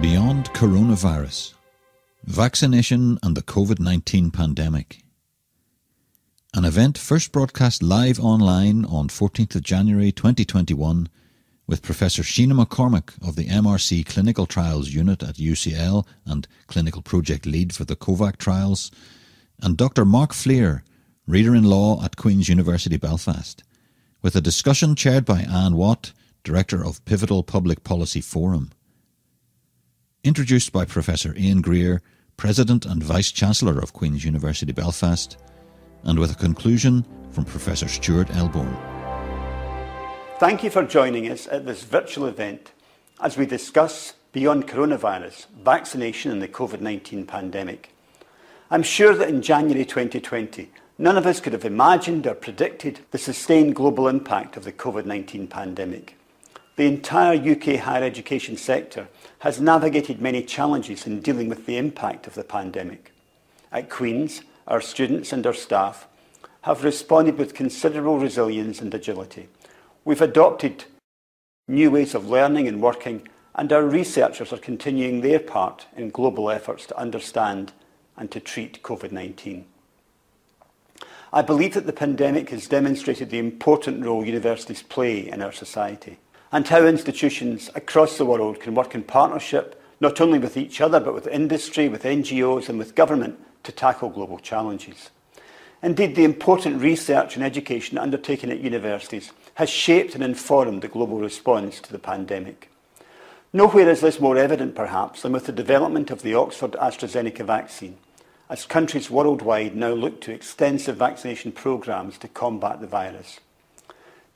Beyond Coronavirus Vaccination and the COVID 19 Pandemic. An event first broadcast live online on 14th of January 2021 with Professor Sheena McCormack of the MRC Clinical Trials Unit at UCL and Clinical Project Lead for the COVAC trials, and Dr. Mark Flear, Reader in Law at Queen's University Belfast, with a discussion chaired by Anne Watt, Director of Pivotal Public Policy Forum. Introduced by Professor Ian Greer, President and Vice Chancellor of Queen's University Belfast, and with a conclusion from Professor Stuart Elborn. Thank you for joining us at this virtual event as we discuss Beyond Coronavirus, vaccination and the COVID 19 pandemic. I'm sure that in January 2020, none of us could have imagined or predicted the sustained global impact of the COVID 19 pandemic. The entire UK higher education sector has navigated many challenges in dealing with the impact of the pandemic. At Queen's, our students and our staff have responded with considerable resilience and agility. We've adopted new ways of learning and working, and our researchers are continuing their part in global efforts to understand and to treat COVID 19. I believe that the pandemic has demonstrated the important role universities play in our society and how institutions across the world can work in partnership not only with each other but with industry, with NGOs and with government to tackle global challenges. Indeed, the important research and education undertaken at universities has shaped and informed the global response to the pandemic. Nowhere is this more evident, perhaps, than with the development of the Oxford AstraZeneca vaccine, as countries worldwide now look to extensive vaccination programmes to combat the virus.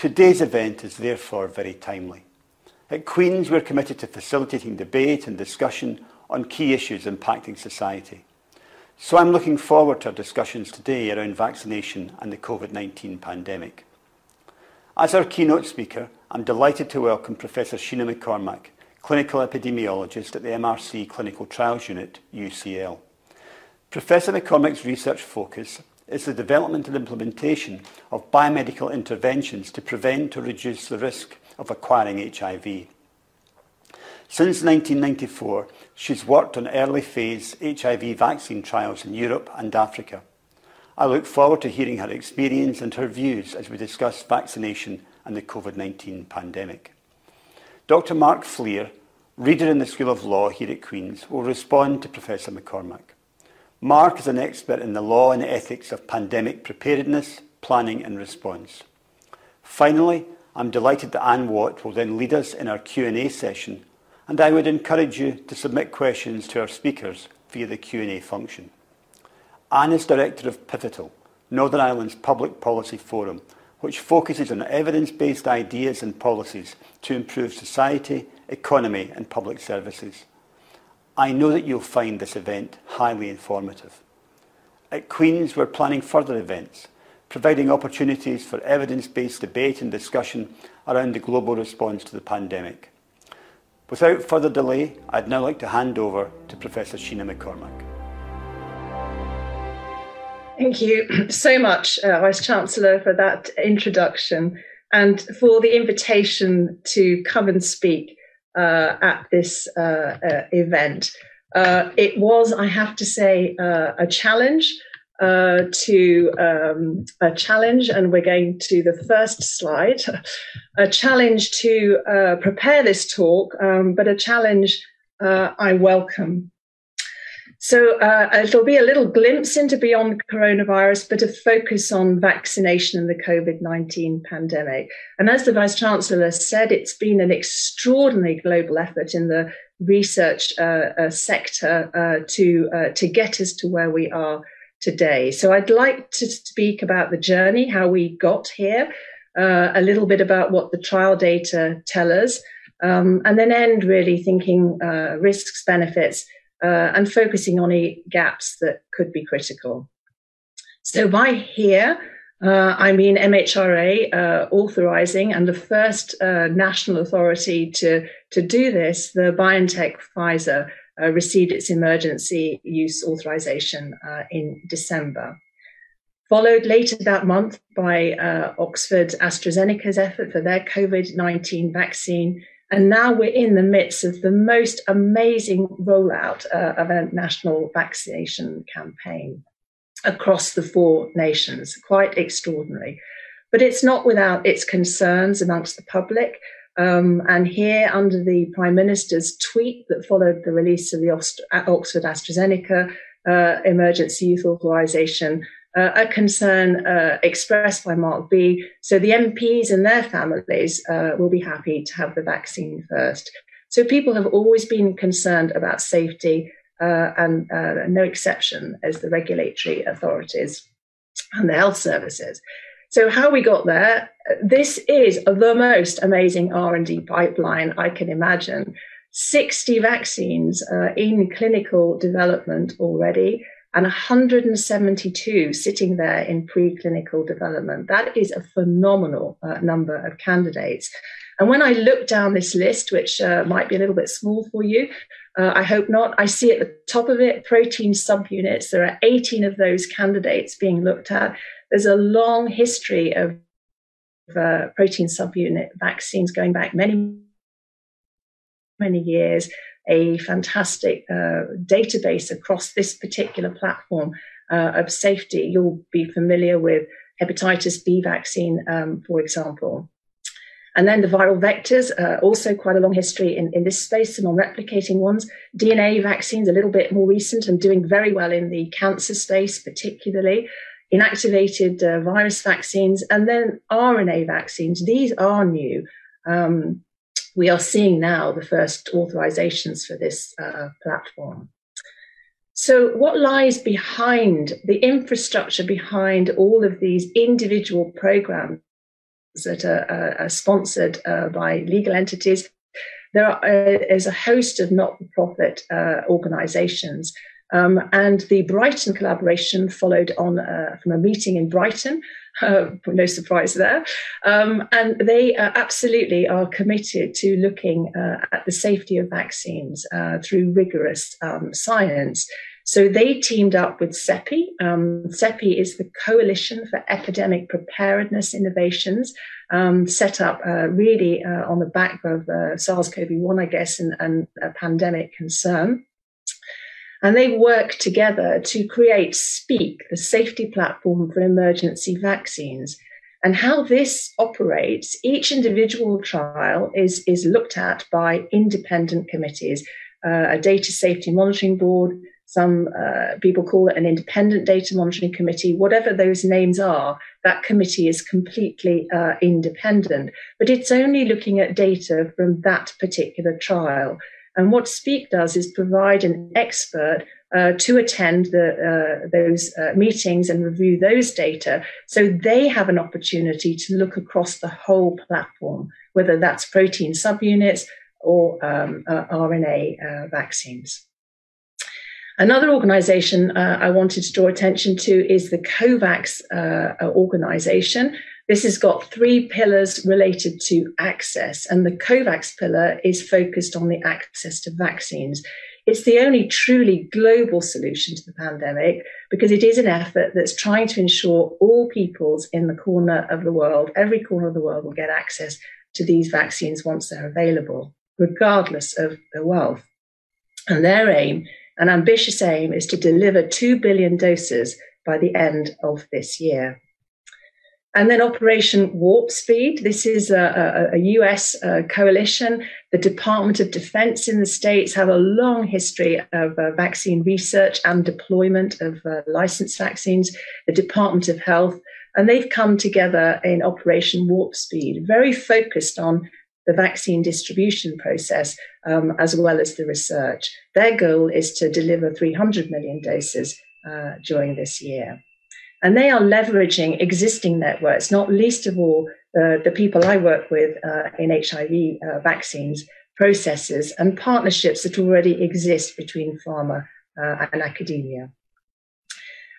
Today's event is therefore very timely. At Queen's, we're committed to facilitating debate and discussion on key issues impacting society. So I'm looking forward to our discussions today around vaccination and the COVID-19 pandemic. As our keynote speaker, I'm delighted to welcome Professor Sheena McCormack, clinical epidemiologist at the MRC Clinical Trials Unit, UCL. Professor McCormack's research focus is the development and implementation of biomedical interventions to prevent or reduce the risk of acquiring HIV. Since 1994, she's worked on early phase HIV vaccine trials in Europe and Africa. I look forward to hearing her experience and her views as we discuss vaccination and the COVID 19 pandemic. Dr. Mark Flear, reader in the School of Law here at Queen's, will respond to Professor McCormack. Mark is an expert in the law and ethics of pandemic preparedness, planning and response. Finally, I'm delighted that Anne Watt will then lead us in our Q&A session, and I would encourage you to submit questions to our speakers via the Q&A function. Anne is Director of Pivotal, Northern Ireland's public policy forum, which focuses on evidence-based ideas and policies to improve society, economy and public services. I know that you'll find this event highly informative. At Queen's, we're planning further events, providing opportunities for evidence-based debate and discussion around the global response to the pandemic. Without further delay, I'd now like to hand over to Professor Sheena McCormack. Thank you so much, uh, Vice Chancellor, for that introduction and for the invitation to come and speak at this uh, uh, event. it was, I have to say, a challenge. Uh, to um, a challenge, and we're going to the first slide. a challenge to uh, prepare this talk, um, but a challenge uh, I welcome. So uh, it'll be a little glimpse into beyond coronavirus, but a focus on vaccination and the COVID-19 pandemic. And as the Vice Chancellor said, it's been an extraordinary global effort in the research uh, uh, sector uh, to uh, to get us to where we are today. So I'd like to speak about the journey, how we got here, uh, a little bit about what the trial data tell us, um, and then end really thinking risks, benefits uh, and focusing on any gaps that could be critical. So by here, uh, I mean MHRA uh, authorizing and the first uh, national authority to, to do this, the BioNTech Pfizer uh, received its emergency use authorization uh, in December. Followed later that month by Oxford AstraZeneca's effort for their COVID 19 vaccine And now we're in the midst of the most amazing rollout uh, of a national vaccination campaign across the four nations. Quite extraordinary. But it's not without its concerns amongst the public. Um, and here, under the Prime Minister's tweet that followed the release of the Oxford AstraZeneca uh, emergency use authorization, uh, a concern uh, expressed by Mark B. So the MPs and their families uh, will be happy to have the vaccine first. So people have always been concerned about safety, uh, and uh, no exception as the regulatory authorities and the health services. So how we got there, this is the most amazing R&D pipeline I can imagine. 60 vaccines uh, in clinical development already and 172 sitting there in preclinical development. That is a phenomenal uh, number of candidates. And when I look down this list, which uh, might be a little bit small for you, uh, I hope not, I see at the top of it protein subunits. There are 18 of those candidates being looked at. There's a long history of uh, protein subunit vaccines going back many, many years, a fantastic uh, database across this particular platform uh, of safety. You'll be familiar with hepatitis B vaccine, um, for example. And then the viral vectors, uh, also quite a long history in, in this space, some non-replicating ones. DNA vaccines, a little bit more recent and doing very well in the cancer space, particularly inactivated uh, virus vaccines, and then RNA vaccines. These are new. Um, we are seeing now the first authorizations for this uh, platform. So, what lies behind the infrastructure behind all of these individual programs that are, are sponsored uh, by legal entities? There are, uh, is a host of not for profit uh, organizations um, and the Brighton collaboration followed on uh, from a meeting in Brighton. Uh, no surprise there. Um, and they uh, absolutely are committed to looking uh, at the safety of vaccines uh, through rigorous um, science. So they teamed up with CEPI. Um, CEPI is the Coalition for Epidemic Preparedness Innovations, um, set up uh, really on the back of SARS-CoV-1, I guess, and, and a pandemic concern. And they work together to create SPEAC, the safety platform for emergency vaccines. And how this operates, each individual trial is, is looked at by independent committees, uh, a data safety monitoring board, some uh, people call it an independent data monitoring committee, whatever those names are, that committee is completely uh, independent. But it's only looking at data from that particular trial. And what SPEAC does is provide an expert uh, to attend the, uh, those uh, meetings and review those data so they have an opportunity to look across the whole platform, whether that's protein subunits or um, uh, RNA uh, vaccines. Another organization uh, I wanted to draw attention to is the COVAX organization. This has got three pillars related to access, and the COVAX pillar is focused on the access to vaccines. It's the only truly global solution to the pandemic because it is an effort that's trying to ensure all peoples in the corner of the world, every corner of the world, will get access to these vaccines once they're available, regardless of their wealth. And their aim, an ambitious aim, is to deliver 2 billion doses by the end of this year. And then Operation Warp Speed. This is a, a, a US uh, coalition. The Department of Defense in the States have a long history of uh, vaccine research and deployment of uh, licensed vaccines. The Department of Health, and they've come together in Operation Warp Speed, very focused on the vaccine distribution process um, as well as the research. Their goal is to deliver 300 million doses uh, during this year. And they are leveraging existing networks, not least of all uh, the people I work with uh, in HIV uh, vaccines, processes, and partnerships that already exist between pharma uh, and academia.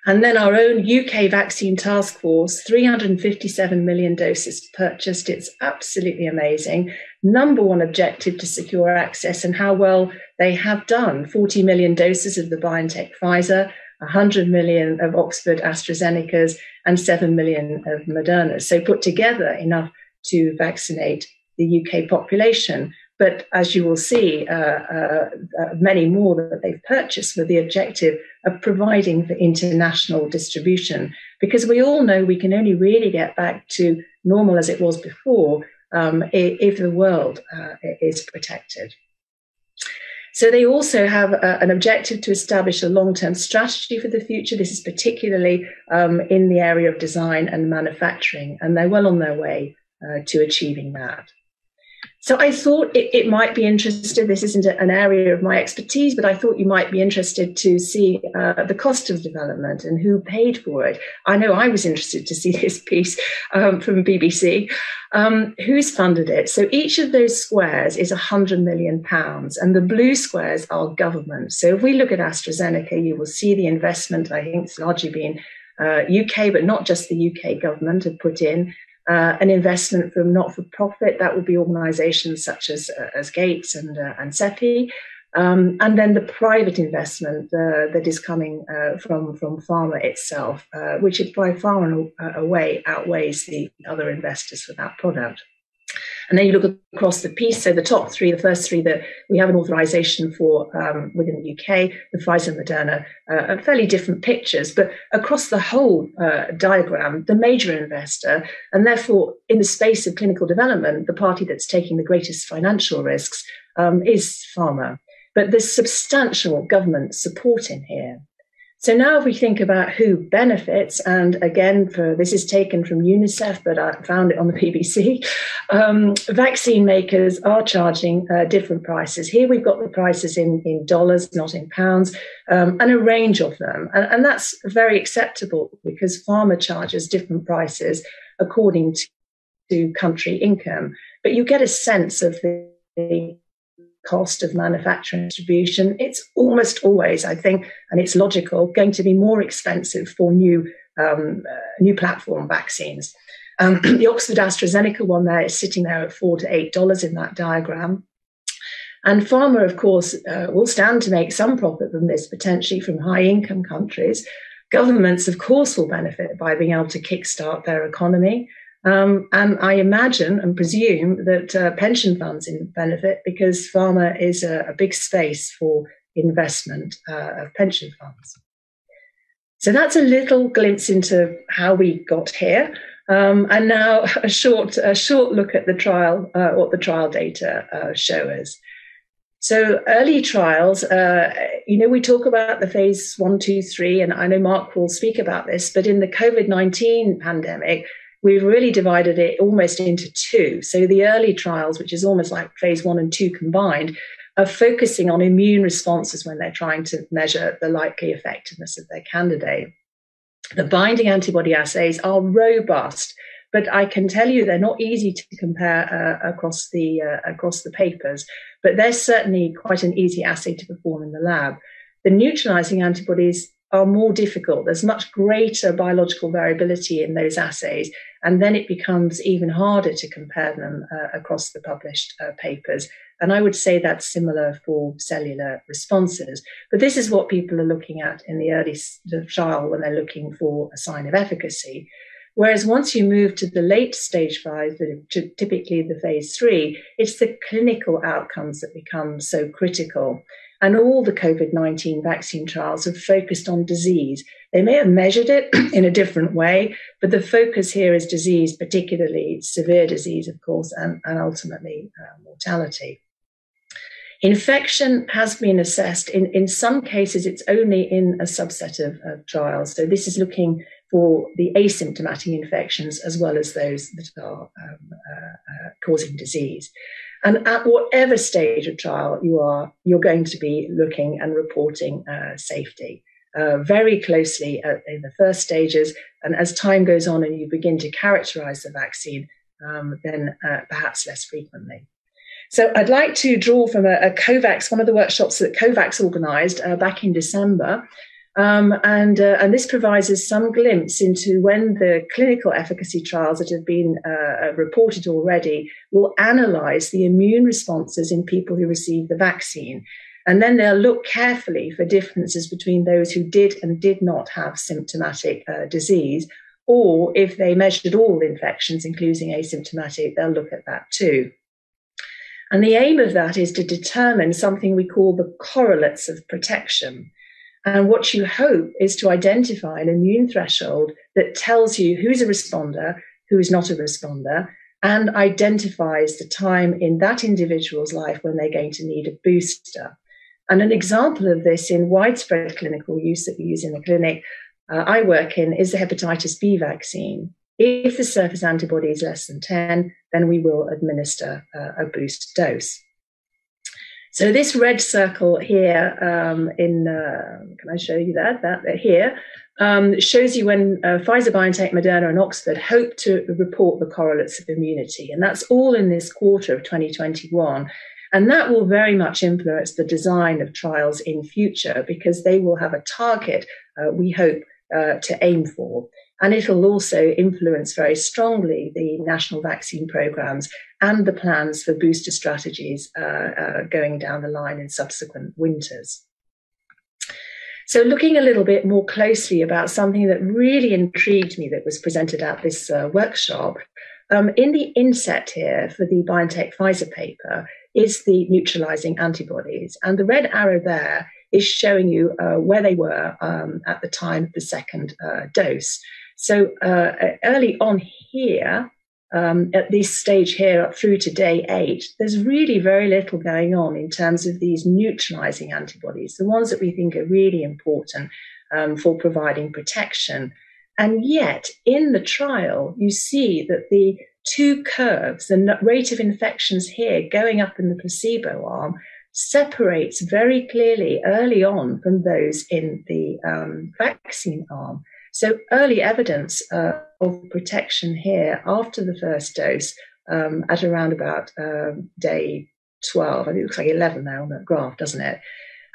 And then our own UK vaccine task force, 357 million doses purchased. It's absolutely amazing. Number one objective to secure access and how well they have done 40 million doses of the BioNTech Pfizer, 100 million of Oxford AstraZeneca's and 7 million of Moderna's. So put together enough to vaccinate the UK population. but as you will see, uh, uh, uh, many more that they've purchased with the objective of providing for international distribution. Because we all know we can only really get back to normal as it was before um, if the world uh, is protected. So they also have a, an objective to establish a long-term strategy for the future. This is particularly um, in the area of design and manufacturing, and they're well on their way uh, to achieving that. So I thought it, it, might be interested. This isn't an area of my expertise, but I thought you might be interested to see uh, the cost of development and who paid for it. I know I was interested to see this piece um, from BBC. Um, who's funded it? So each of those squares is 100 million pounds, and the blue squares are government. So if we look at AstraZeneca, you will see the investment. I think it's largely been uh, UK, but not just the UK government have put in uh, an investment from not-for-profit. That would be organisations such as uh, as Gates and uh, and CEPI, um, and then the private investment uh, that is coming uh, from from pharma itself, uh, which by far and away outweighs the other investors for that product. And then you look across the piece. So the top three, the first three that we have an authorization for um, within the UK, the Pfizer and Moderna, uh, are fairly different pictures. But across the whole uh, diagram, the major investor, and therefore in the space of clinical development, the party that's taking the greatest financial risks um, is pharma. But there's substantial government support in here. So now if we think about who benefits, and again, for this is taken from UNICEF, but I found it on the BBC, um, vaccine makers are charging uh, different prices. Here we've got the prices in, in dollars, not in pounds, um, and a range of them. And, and that's very acceptable because pharma charges different prices according to, to country income. But you get a sense of the, the cost of manufacturing distribution, it's almost always, I think, and it's logical, going to be more expensive for new um, uh, new platform vaccines. Um, the Oxford AstraZeneca one there is sitting there at four to eight dollars in that diagram. And pharma, of course, uh, will stand to make some profit from this, potentially from high income countries. Governments, of course, will benefit by being able to kickstart their economy. Um, and I imagine and presume that uh, pension funds benefit because pharma is a, a big space for investment uh, of pension funds. So that's a little glimpse into how we got here. Um, and now a short, a short look at the trial, uh, what the trial data uh, show us. So early trials, uh, you know, we talk about the phase one, two, three, and I know Mark will speak about this, but in the COVID 19 pandemic, we've really divided it almost into two. So the early trials, which is almost like phase one and two combined, are focusing on immune responses when they're trying to measure the likely effectiveness of their candidate. The binding antibody assays are robust, but I can tell you they're not easy to compare uh, across the uh, across the papers. But they're certainly quite an easy assay to perform in the lab. The neutralizing antibodies are more difficult. There's much greater biological variability in those assays, and then it becomes even harder to compare them uh, across the published uh, papers. And I would say that's similar for cellular responses. But this is what people are looking at in the early trial when they're looking for a sign of efficacy. Whereas once you move to the late stage five, typically the phase three, it's the clinical outcomes that become so critical. And all the COVID 19 vaccine trials have focused on disease. They may have measured it in a different way, but the focus here is disease, particularly severe disease, of course, and, and ultimately uh, mortality. Infection has been assessed. In, in some cases, it's only in a subset of, of trials. So this is looking for the asymptomatic infections as well as those that are um, uh, uh, causing disease. And at whatever stage of trial you are, you're going to be looking and reporting uh, safety. Uh, very closely at, in the first stages. And as time goes on and you begin to characterize the vaccine, um, then uh, perhaps less frequently. So I'd like to draw from a, a COVAX, one of the workshops that COVAX organized uh, back in December, um, and, uh, and this provides us some glimpse into when the clinical efficacy trials that have been uh, uh, reported already will analyze the immune responses in people who receive the vaccine. And then they'll look carefully for differences between those who did and did not have symptomatic uh, disease. Or if they measured all infections, including asymptomatic, they'll look at that too. And the aim of that is to determine something we call the correlates of protection. And what you hope is to identify an immune threshold that tells you who's a responder, who is not a responder, and identifies the time in that individual's life when they're going to need a booster. And an example of this in widespread clinical use that we use in the clinic uh, I work in is the hepatitis B vaccine. If the surface antibody is less than 10, then we will administer uh, a boost dose. So this red circle here um, in, uh, can I show you that? That here um, shows you when uh, Pfizer, BioNTech, Moderna, and Oxford hope to report the correlates of immunity. And that's all in this quarter of 2021. And that will very much influence the design of trials in future because they will have a target, uh, we hope, uh, to aim for. And it'll also influence very strongly the national vaccine programs and the plans for booster strategies uh, uh, going down the line in subsequent winters. So, looking a little bit more closely about something that really intrigued me that was presented at this uh, workshop, um, in the inset here for the BioNTech Pfizer paper is the neutralizing antibodies. And the red arrow there is showing you uh, where they were um, at the time of the second uh, dose. So uh, early on here, um, at this stage here up through to day eight, there's really very little going on in terms of these neutralizing antibodies, the ones that we think are really important um, for providing protection. And yet, in the trial, you see that the two curves, the rate of infections here going up in the placebo arm, separates very clearly early on from those in the um, vaccine arm. So early evidence uh, of protection here after the first dose um, at around about um, day 12. I think it looks like 11 now on that graph, doesn't it?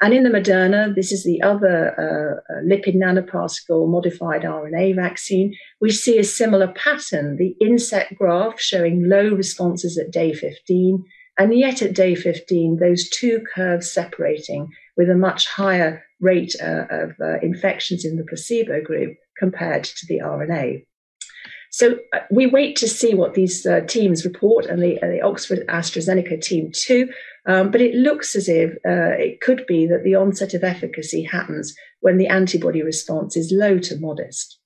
And in the Moderna, this is the other uh, uh lipid nanoparticle modified RNA vaccine. We see a similar pattern, the inset graph showing low responses at day 15, and yet at day 15, those two curves separating with a much higher rate uh, of uh, infections in the placebo group compared to the RNA. So uh, we wait to see what these uh, teams report, and the, uh, the, Oxford AstraZeneca team too. Um, but it looks as if uh, it could be that the onset of efficacy happens when the antibody response is low to modest.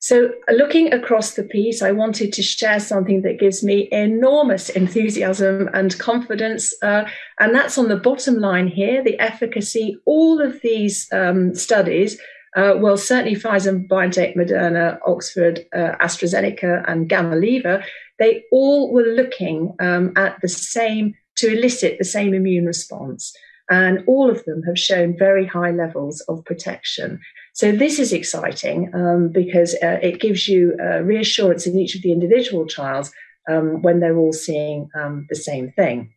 So, looking across the piece, I wanted to share something that gives me enormous enthusiasm and confidence. Uh, and that's on the bottom line here the efficacy. All of these um, studies, uh, well, certainly Pfizer, BioNTech, Moderna, Oxford, uh, AstraZeneca, and Gamaleya, they all were looking um, at the same to elicit the same immune response. And all of them have shown very high levels of protection. So this is exciting um, because uh, it gives you uh, reassurance in each of the individual trials um, when they're all seeing um, the same thing.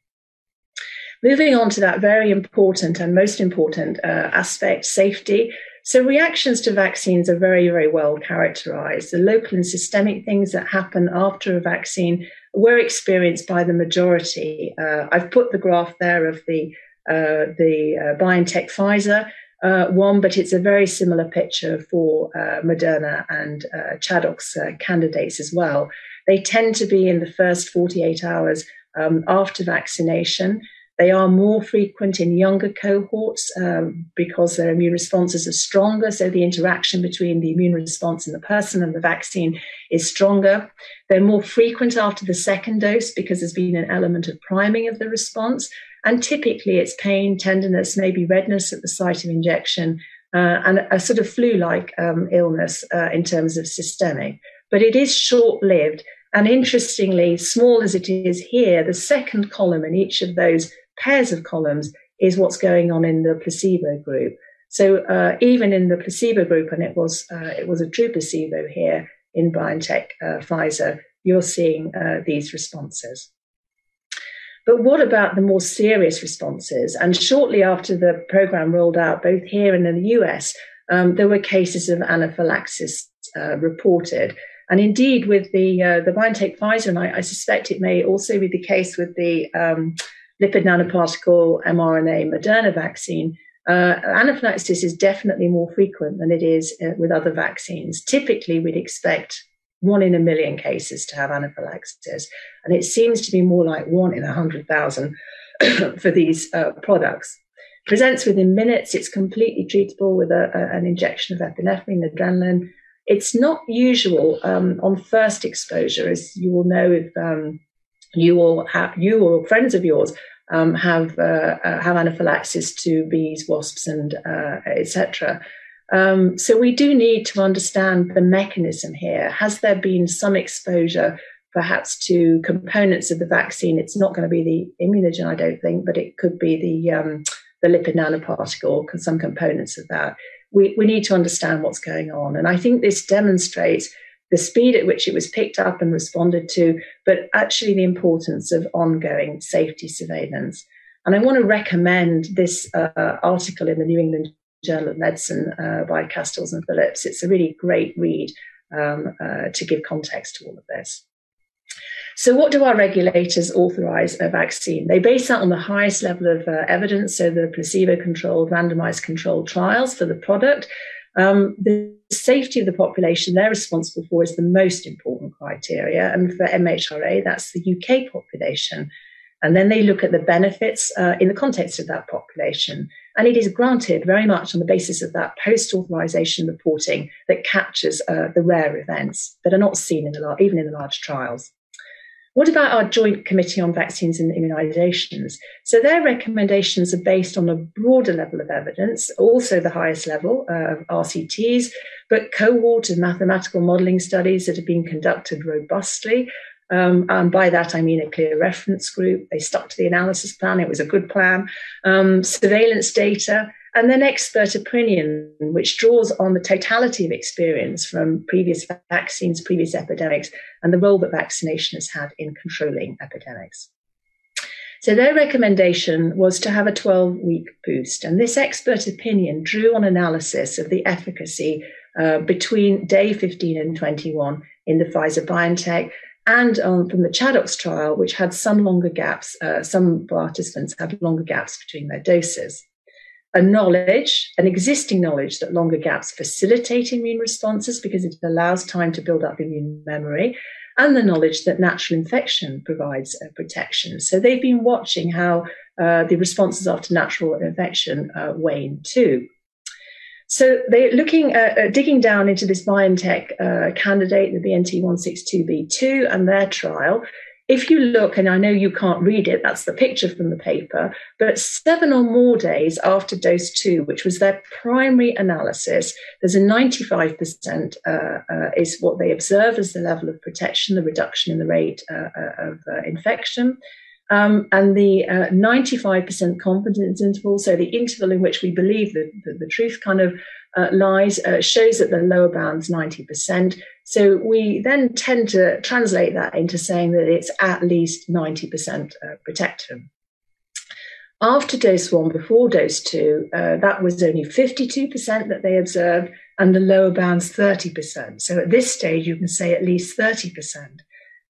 Moving on to that very important and most important uh, aspect, safety. So reactions to vaccines are very, very well characterized. The local and systemic things that happen after a vaccine were experienced by the majority. Uh, I've put the graph there of the uh, the uh, BioNTech Pfizer uh, one, but it's a very similar picture for uh, Moderna and uh, uh, candidates as well. They tend to be in the first 48 hours um, after vaccination. They are more frequent in younger cohorts um, because their immune responses are stronger. So the interaction between the immune response in the person and the vaccine is stronger. They're more frequent after the second dose because there's been an element of priming of the response. And typically it's pain, tenderness, maybe redness at the site of injection, uh, and a sort of flu like um, illness uh, in terms of systemic. But it is short lived. And interestingly, small as it is here, the second column in each of those pairs of columns is what's going on in the placebo group. So uh, even in the placebo group, and it was uh, it was a true placebo here in BioNTech uh, Pfizer, you're seeing uh, these responses. But what about the more serious responses? And shortly after the program rolled out, both here and in the US, um, there were cases of anaphylaxis uh, reported. And indeed, with the uh, the BioNTech Pfizer, and I, I, suspect it may also be the case with the um, lipid nanoparticle mRNA Moderna vaccine, uh, anaphylaxis is definitely more frequent than it is uh, with other vaccines. Typically, we'd expect one in a million cases to have anaphylaxis. And it seems to be more like one in a 100,000 for these uh, products. Presents within minutes. It's completely treatable with a, a, an injection of epinephrine, adrenaline. It's not usual um, on first exposure, as you will know if um, you or have, you or friends of yours um, have uh, uh, have anaphylaxis to bees, wasps, and uh, etc. Um, so we do need to understand the mechanism here. Has there been some exposure, perhaps to components of the vaccine? It's not going to be the immunogen, I don't think, but it could be the um, the lipid nanoparticle, some components of that. We, we need to understand what's going on, and I think this demonstrates the speed at which it was picked up and responded to, but actually the importance of ongoing safety surveillance. And I want to recommend this uh, article in the New England Journal of Medicine uh, by Castells and Phillips. It's a really great read um, uh, to give context to all of this. So, what do our regulators authorize a vaccine? They base that on the highest level of uh, evidence, so the placebo controlled, randomized controlled trials for the product. Um, the safety of the population they're responsible for is the most important criteria. And for MHRA, that's the UK population. And then they look at the benefits uh, in the context of that population. And it is granted very much on the basis of that post authorization reporting that captures uh, the rare events that are not seen in the, even in the large trials. What about our Joint Committee on Vaccines and Immunisations? So their recommendations are based on a broader level of evidence, also the highest level of RCTs, but cohort and mathematical modelling studies that have been conducted robustly. Um, and by that, I mean a clear reference group. They stuck to the analysis plan. It was a good plan. Um, surveillance data, and then expert opinion, which draws on the totality of experience from previous vaccines, previous epidemics, and the role that vaccination has had in controlling epidemics. So their recommendation was to have a 12 week boost. And this expert opinion drew on analysis of the efficacy uh, between day 15 and 21 in the Pfizer BioNTech and um, from the ChAdOx trial, which had some longer gaps, uh, some participants had longer gaps between their doses a knowledge, an existing knowledge that longer gaps facilitate immune responses because it allows time to build up immune memory, and the knowledge that natural infection provides uh, protection. So they've been watching how uh, the responses after natural infection uh, wane too. So they're looking at uh, digging down into this BioNTech uh, candidate, the BNT162b2, and their trial if you look, and I know you can't read it, that's the picture from the paper, but seven or more days after dose two, which was their primary analysis, there's a 95% uh, uh, is what they observe as the level of protection, the reduction in the rate uh, uh of uh, infection. Um, and the 95% uh, confidence interval, so the interval in which we believe that the, the truth kind of lies, shows that the lower bound's 90%. So we then tend to translate that into saying that it's at least 90% uh, protective. After dose one, before dose two, uh, that was only 52% that they observed, and the lower bound's 30%. So at this stage, you can say at least 30%.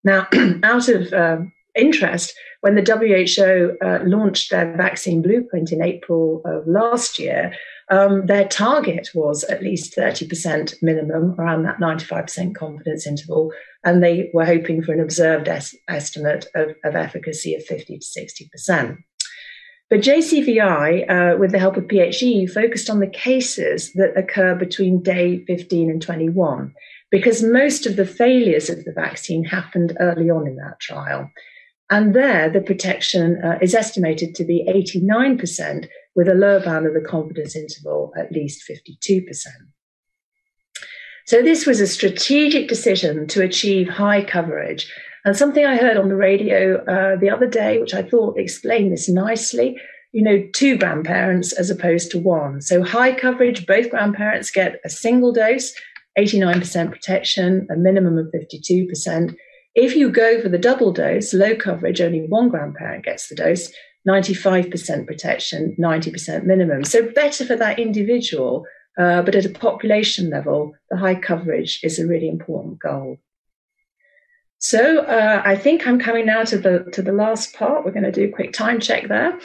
Now, out of um, interest, when the WHO uh, launched their vaccine blueprint in April of last year, um, their target was at least 30% minimum, around that 95% confidence interval, and they were hoping for an observed es- estimate of, of, efficacy of 50 to 60%. But JCVI, uh, with the help of PHE, focused on the cases that occur between day 15 and 21, because most of the failures of the vaccine happened early on in that trial. And there, the protection uh, is estimated to be 89%, with a lower bound of the confidence interval at least 52%. So this was a strategic decision to achieve high coverage. And something I heard on the radio uh, the other day, which I thought explained this nicely, you know, two grandparents as opposed to one. So high coverage, both grandparents get a single dose, 89% protection, a minimum of 52%. If you go for the double dose, low coverage, only one grandparent gets the dose, 95% protection, 90% minimum. So better for that individual, uh, but at a population level, the high coverage is a really important goal. So uh, I think I'm coming now to the to the last part. We're going to do a quick time check there.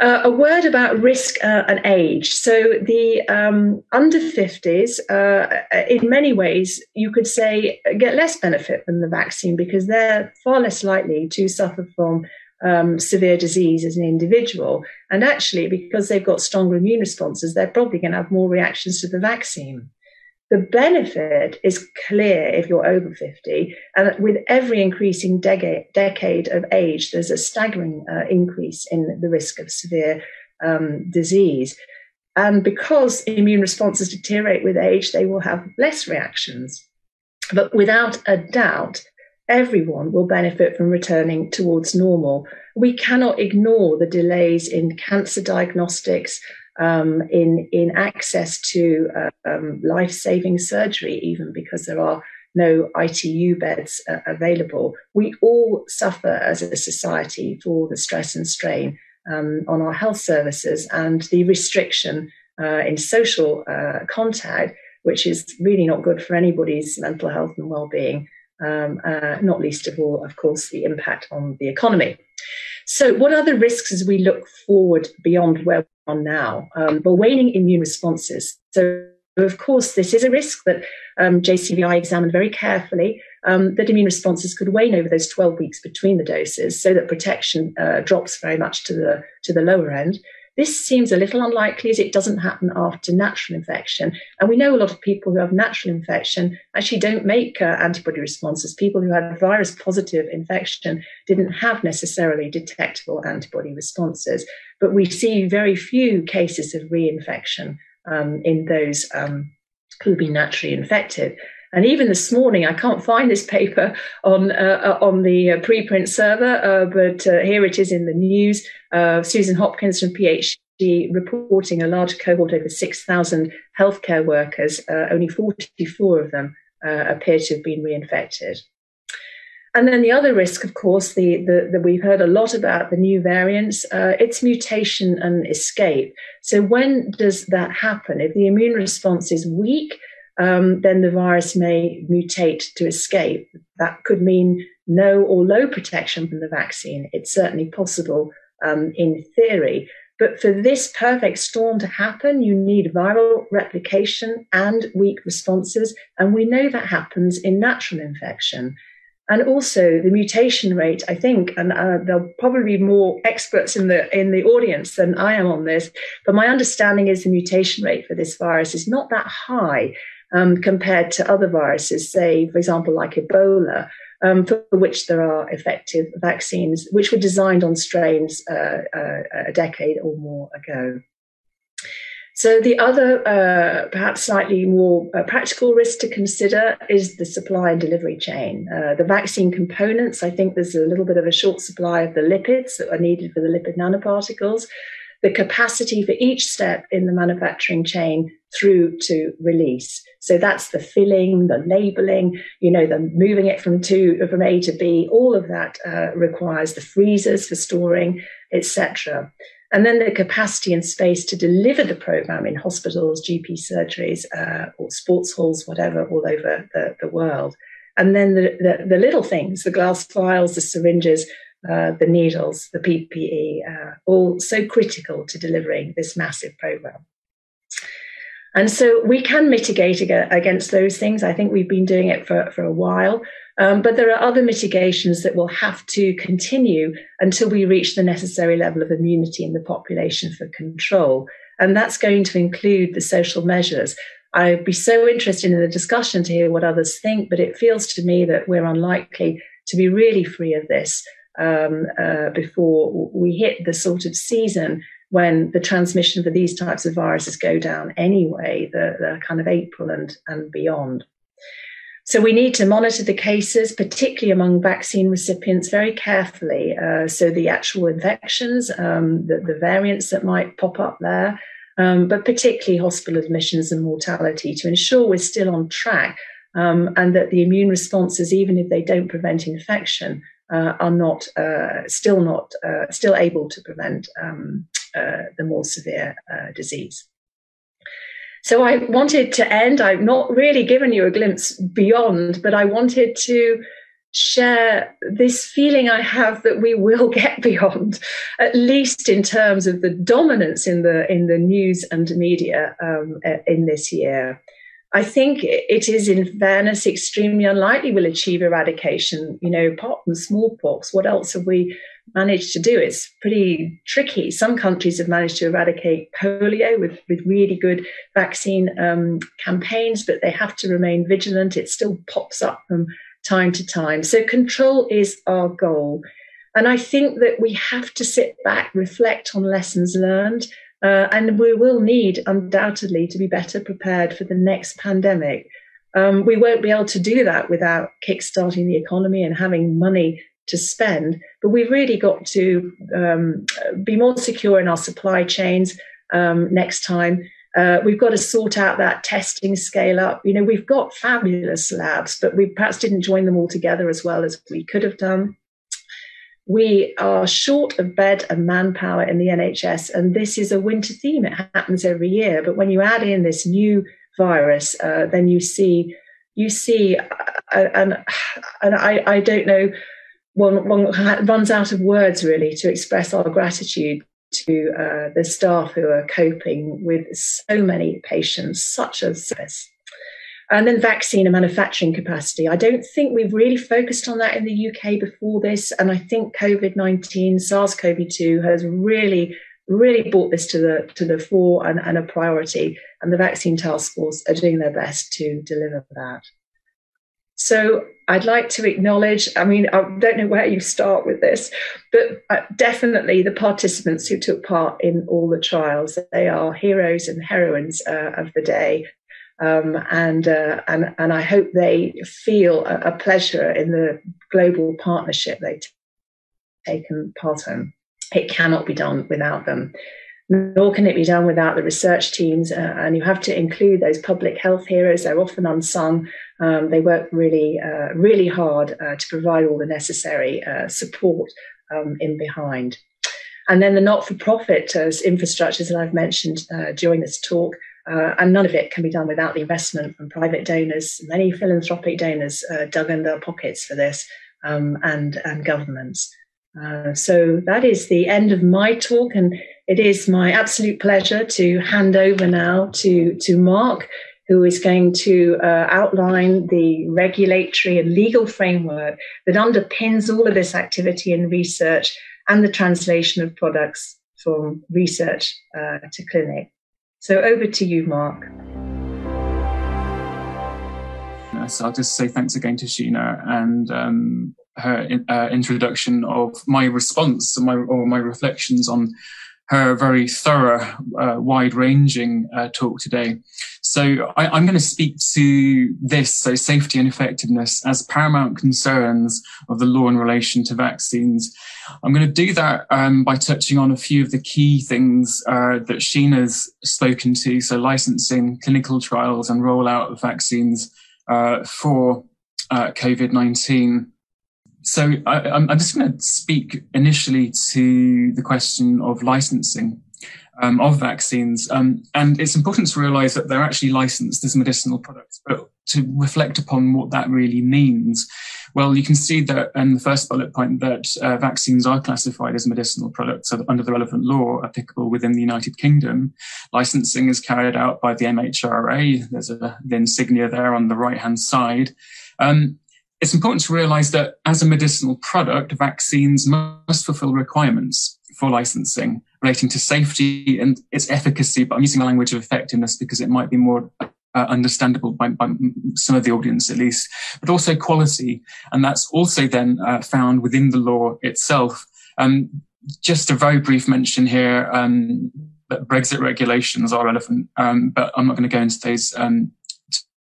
Uh, a word about risk uh, and age. So, the um, under 50s, uh, in many ways, you could say get less benefit from the vaccine because they're far less likely to suffer from um, severe disease as an individual. And actually, because they've got stronger immune responses, they're probably going to have more reactions to the vaccine. The benefit is clear if you're over 50. And with every increasing decade, of age, there's a staggering uh, increase in the risk of severe um, disease. And because immune responses deteriorate with age, they will have less reactions. But without a doubt, everyone will benefit from returning towards normal. We cannot ignore the delays in cancer diagnostics, um, in in access to uh, um, life saving surgery, even because there are no ITU beds uh, available. We all suffer as a society for the stress and strain um, on our health services and the restriction uh, in social uh, contact, which is really not good for anybody's mental health and well being. Um, uh, not least of all, of course, the impact on the economy. So, what are the risks as we look forward beyond where we're now. Um, but waning immune responses. So, of course, this is a risk that um, JCVI examined very carefully. Um, that immune responses could wane over those 12 weeks between the doses, so that protection uh, drops very much to the to the lower end. This seems a little unlikely as it doesn't happen after natural infection. And we know a lot of people who have natural infection actually don't make uh, antibody responses. People who had virus positive infection didn't have necessarily detectable antibody responses. But we see very few cases of reinfection um, in those um, who've been naturally infected. And even this morning, I can't find this paper on uh, uh on the uh, preprint server, uh, but uh, here it is in the news. Uh, Susan Hopkins from PHE reporting a large cohort over 6,000 healthcare workers. only 44 of them appear to have been reinfected. And then the other risk, of course, the, the, the we've heard a lot about the new variants, uh, it's mutation and escape. So when does that happen? If the immune response is weak, um, then the virus may mutate to escape. That could mean no or low protection from the vaccine. It's certainly possible um, in theory. But for this perfect storm to happen, you need viral replication and weak responses. And we know that happens in natural infection. And also the mutation rate, I think, and uh, there'll probably be more experts in the in the audience than I am on this, but my understanding is the mutation rate for this virus is not that high um, compared to other viruses, say, for example, like Ebola, um, for which there are effective vaccines, which were designed on strains uh, uh, a decade or more ago. So the other, uh, perhaps slightly more uh, practical risk to consider is the supply and delivery chain. Uh, the vaccine components, I think there's a little bit of a short supply of the lipids that are needed for the lipid nanoparticles the capacity for each step in the manufacturing chain through to release. So that's the filling, the labeling, you know, the moving it from to from A to B. All of that uh, requires the freezers for storing, etc. And then the capacity and space to deliver the program in hospitals, GP surgeries, uh, or sports halls, whatever, all over the, the world. And then the, the, the little things, the glass vials, the syringes, uh, the needles, the PPE, uh, all so critical to delivering this massive program. And so we can mitigate against those things. I think we've been doing it for, for a while. Um, but there are other mitigations that will have to continue until we reach the necessary level of immunity in the population for control. And that's going to include the social measures. I'd be so interested in the discussion to hear what others think, but it feels to me that we're unlikely to be really free of this um, uh, before we hit the sort of season when the transmission for these types of viruses go down anyway, the, the kind of April and, and beyond. So we need to monitor the cases, particularly among vaccine recipients, very carefully. Uh, so the actual infections, um, the, the, variants that might pop up there, um, but particularly hospital admissions and mortality to ensure we're still on track um, and that the immune responses, even if they don't prevent infection, uh, are not uh, still not uh, still able to prevent um, the more severe uh, disease. So I wanted to end. I've not really given you a glimpse beyond, but I wanted to share this feeling I have that we will get beyond, at least in terms of the dominance in the in the news and media um, in this year. I think it is, in fairness, extremely unlikely we'll achieve eradication. You know, apart from smallpox, what else have we managed to do? It's pretty tricky. Some countries have managed to eradicate polio with, with really good vaccine um, campaigns, but they have to remain vigilant. It still pops up from time to time. So control is our goal. And I think that we have to sit back, reflect on lessons learned, uh, and we will need undoubtedly to be better prepared for the next pandemic. Um, we won't be able to do that without kickstarting the economy and having money to spend. But we've really got to um, be more secure in our supply chains um, next time. Uh, we've got to sort out that testing scale up. You know, we've got fabulous labs, but we perhaps didn't join them all together as well as we could have done. We are short of bed and manpower in the NHS, and this is a winter theme. It happens every year, but when you add in this new virus, uh, then you see you see, uh, and and I, I don't know, one, one runs out of words really to express our gratitude to uh, the staff who are coping with so many patients, such a service. And then vaccine and manufacturing capacity. I don't think we've really focused on that in the UK before this. And I think COVID 19, SARS CoV 2 has really, really brought this to the, to the fore and, and a priority. And the vaccine task force are doing their best to deliver that. So I'd like to acknowledge, I mean, I don't know where you start with this, but uh, definitely the participants who took part in all the trials. They are heroes and heroines uh, of the day. Um, and, uh, and, and I hope they feel a, a, pleasure in the global partnership they've taken part in. It cannot be done without them nor can it be done without the research teams. Uh, and you have to include those public health heroes. They're often unsung. Um, they work really, uh, really hard uh, to provide all the necessary uh, support um, in behind. And then the not-for-profit uh, infrastructures that I've mentioned uh, during this talk, and none of it can be done without the investment from private donors. Many philanthropic donors dug in their pockets for this, um, and and governments. so that is the end of my talk, and it is my absolute pleasure to hand over now to, to Mark, who is going to uh, outline the regulatory and legal framework that underpins all of this activity and research and the translation of products from research uh, to clinic. So over to you, Mark. So I'll just say thanks again to Sheena and um, her uh, introduction of my response my, or my reflections on her very thorough, uh, wide ranging uh, talk today. So I, am going to speak to this, so safety and effectiveness as paramount concerns of the law in relation to vaccines. I'm going to do that um, by touching on a few of the key things uh, that Sheena's spoken to. So licensing, clinical trials and rollout of vaccines uh, for uh, COVID-19 so I, am just going to speak initially to the question of licensing um, of vaccines. Um, and it's important to realize that they're actually licensed as medicinal products, but to reflect upon what that really means. Well, you can see that in the first bullet point that uh, vaccines are classified as medicinal products under the relevant law applicable within the United Kingdom. Licensing is carried out by the MHRA. There's a, the insignia there on the right hand side. Um, it's important to realize that as a medicinal product, vaccines must fulfill requirements for licensing relating to safety and its efficacy. But I'm using the language of effectiveness because it might be more uh, understandable by, by, some of the audience at least, but also quality. And that's also then uh, found within the law itself. Um, just a very brief mention here um, that Brexit regulations are relevant, um, but I'm not going to go into those um,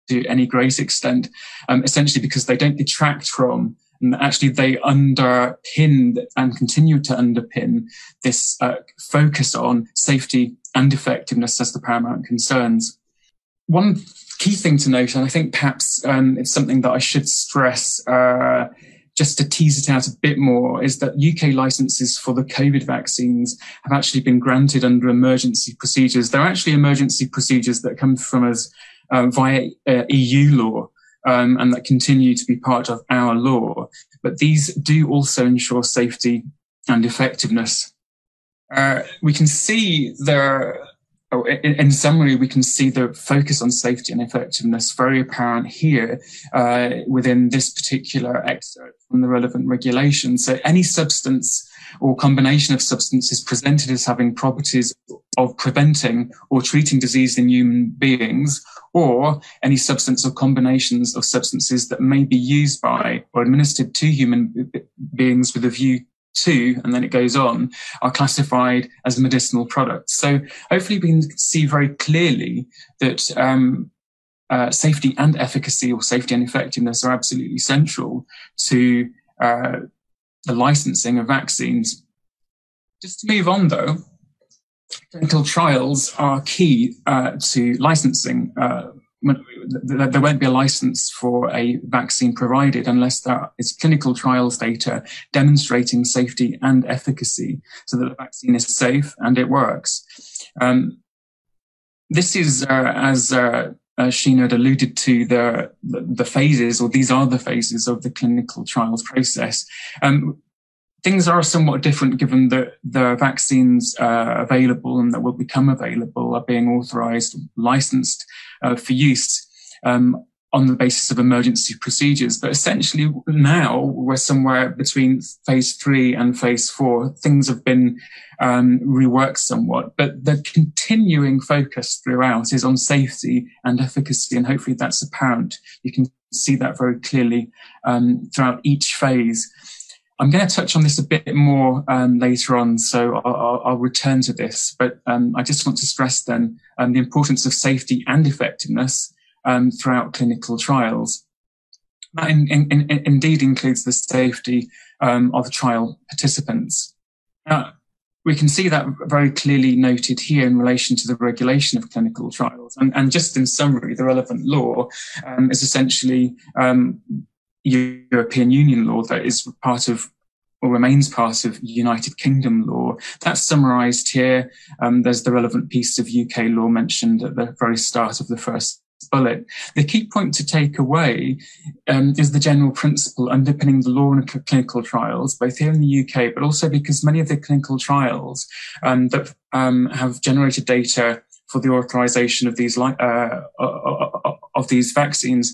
to any great extent, um, essentially because they don't detract from and actually they underpin and continue to underpin this uh, focus on safety and effectiveness as the paramount concerns. One key thing to note, and I think perhaps um, it's something that I should stress uh, just to tease it out a bit more, is that UK licenses for the COVID vaccines have actually been granted under emergency procedures. They're actually emergency procedures that come from us uh, via uh, EU law um, and that continue to be part of our law. but these do also ensure safety and effectiveness. Uh, we can see there, oh, in, summary, we can see the focus on safety and effectiveness very apparent here uh, within this particular excerpt from the relevant regulation. So any substance or combination of substances presented as having properties of preventing or treating disease in human beings, or any substance or combinations of substances that may be used by or administered to human beings with a view to, and then it goes on, are classified as medicinal products. So hopefully we can see very clearly that um, uh, safety and efficacy or safety and effectiveness are absolutely central to uh, the licensing of vaccines. Just to move on though, clinical trials are key uh, to licensing. Uh, there won't be a license for a vaccine provided unless there is clinical trials data demonstrating safety and efficacy so that the vaccine is safe and it works. Um, this is, uh, as uh, Sheena had alluded to, the, the, the phases, or these are the phases of the clinical trials process. Um, things are somewhat different given that the vaccines uh, available and that will become available are being authorized, licensed uh, for use um, on the basis of emergency procedures. But essentially now we're somewhere between phase three and phase four. Things have been um, reworked somewhat, but the continuing focus throughout is on safety and efficacy. And hopefully that's apparent. You can see that very clearly um, throughout each phase. I'm going to touch on this a bit more um, later on, so I'll, I'll, return to this. But um, I just want to stress then um, the importance of safety and effectiveness um, throughout clinical trials. That in, in, in, indeed includes the safety um, of trial participants. Now, we can see that very clearly noted here in relation to the regulation of clinical trials. And, and just in summary, the relevant law um, is essentially European Union law that is part of or remains part of United Kingdom law. That's summarised here. Um, there's the relevant piece of UK law mentioned at the very start of the first bullet. The key point to take away um, is the general principle underpinning the law in clinical trials, both here in the UK, but also because many of the clinical trials um, that um, have generated data for the authorization of these uh, of these vaccines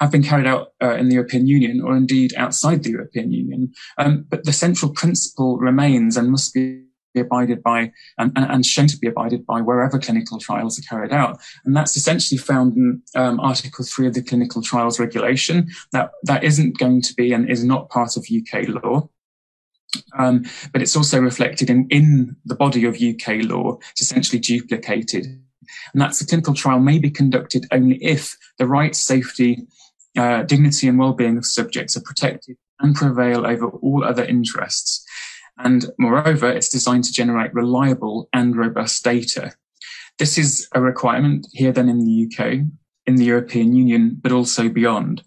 have been carried out uh, in the European Union or indeed outside the European Union. Um, but the central principle remains and must be abided by and, and, shown to be abided by wherever clinical trials are carried out. And that's essentially found in um, Article 3 of the Clinical Trials Regulation. That, that isn't going to be and is not part of UK law. Um, but it's also reflected in, in the body of UK law. It's essentially duplicated. And that's a clinical trial may be conducted only if the rights, safety uh, dignity and well-being of subjects are protected and prevail over all other interests. And moreover, it's designed to generate reliable and robust data. This is a requirement here then in the UK, in the European Union, but also beyond.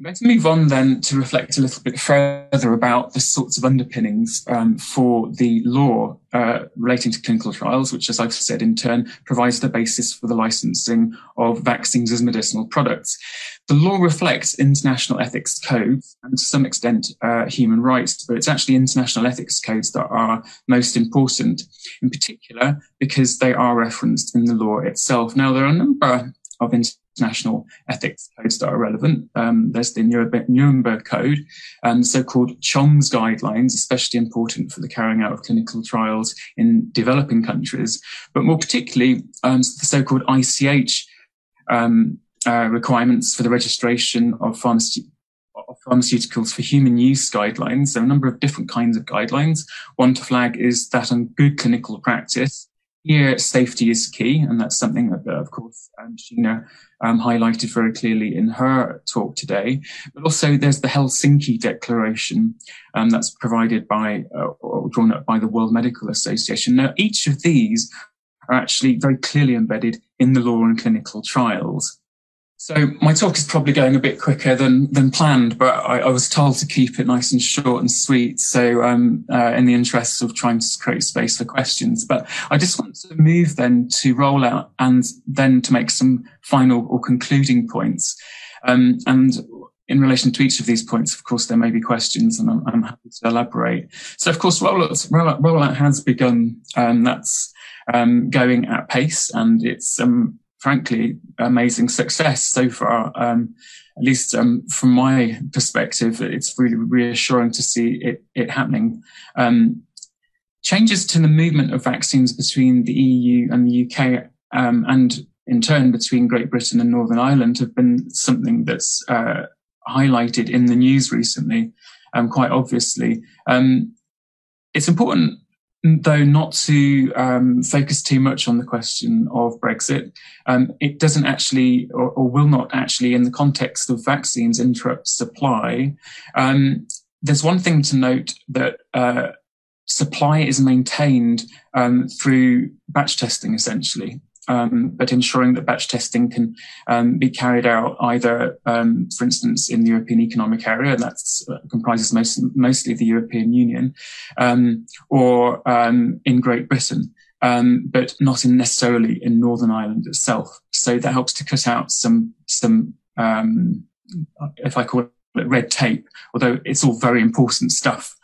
To move on then to reflect a little bit further about the sorts of underpinnings um, for the law uh, relating to clinical trials, which, as I've said, in turn provides the basis for the licensing of vaccines as medicinal products. The law reflects international ethics codes and to some extent uh, human rights, but it's actually international ethics codes that are most important, in particular because they are referenced in the law itself. Now, there are a number of international ethics codes that are relevant. Um, there's the Nuremberg Code, and so-called CIOMS guidelines, especially important for the carrying out of clinical trials in developing countries, but more particularly um, the so-called ICH um, uh, requirements for the registration of pharmaceuticals pharmaceuticals for human use guidelines. There are a number of different kinds of guidelines. One to flag is that on good clinical practice, here, safety is key, and that's something that, of course, um, Sheena um, highlighted very clearly in her talk today. But also, there's the Helsinki Declaration um, that's provided by uh, or drawn up by the World Medical Association. Now, each of these are actually very clearly embedded in the law and clinical trials. So my talk is probably going a bit quicker than than planned, but I, I was told to keep it nice and short and sweet. So um, uh, in the interests of trying to create space for questions, but I just want to move then to roll out and then to make some final or concluding points. Um, and in relation to each of these points, of course, there may be questions and I'm, I'm happy to elaborate. So, of course, rollout, rollout, rollout has begun. Um, that's um, going at pace and it's, um, frankly, amazing success so far. Um, at least um, from my perspective, it's really reassuring to see it, it happening. Um, changes to the movement of vaccines between the EU and the UK and in turn between Great Britain and Northern Ireland have been something that's uh, highlighted in the news recently, um, quite obviously. Um, it's important, though, not to um, focus too much on the question of Brexit. Um, it doesn't actually, or, or, will not actually, in the context of vaccines, interrupt supply. Um, there's one thing to note that uh, supply is maintained um, through batch testing, essentially um, but ensuring that batch testing can um, be carried out either, um, for instance, in the European Economic Area, and that uh, comprises most, mostly the European Union, um, or um, in Great Britain. Um, but not in necessarily in Northern Ireland itself. So that helps to cut out some some if I call it red tape, although it's all very important stuff.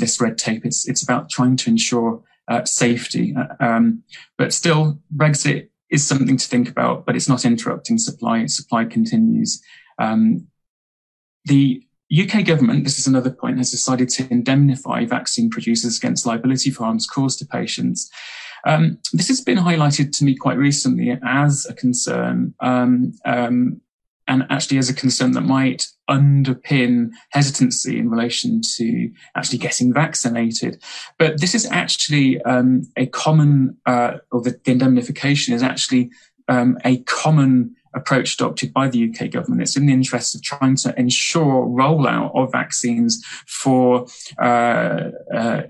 this red tape, it's it's about trying to ensure uh, safety. Uh, um, but still, Brexit is something to think about, but it's not interrupting supply. Supply continues. Um, the UK government, this is another point, has decided to indemnify vaccine producers against liability for harms caused to patients. Um, this has been highlighted to me quite recently as a concern. Um, um, and actually as a concern that might underpin hesitancy in relation to actually getting vaccinated. But this is actually um, a common, uh, or the, indemnification is actually um, a common approach adopted by the UK government. It's in the interest of trying to ensure rollout of vaccines for uh, uh,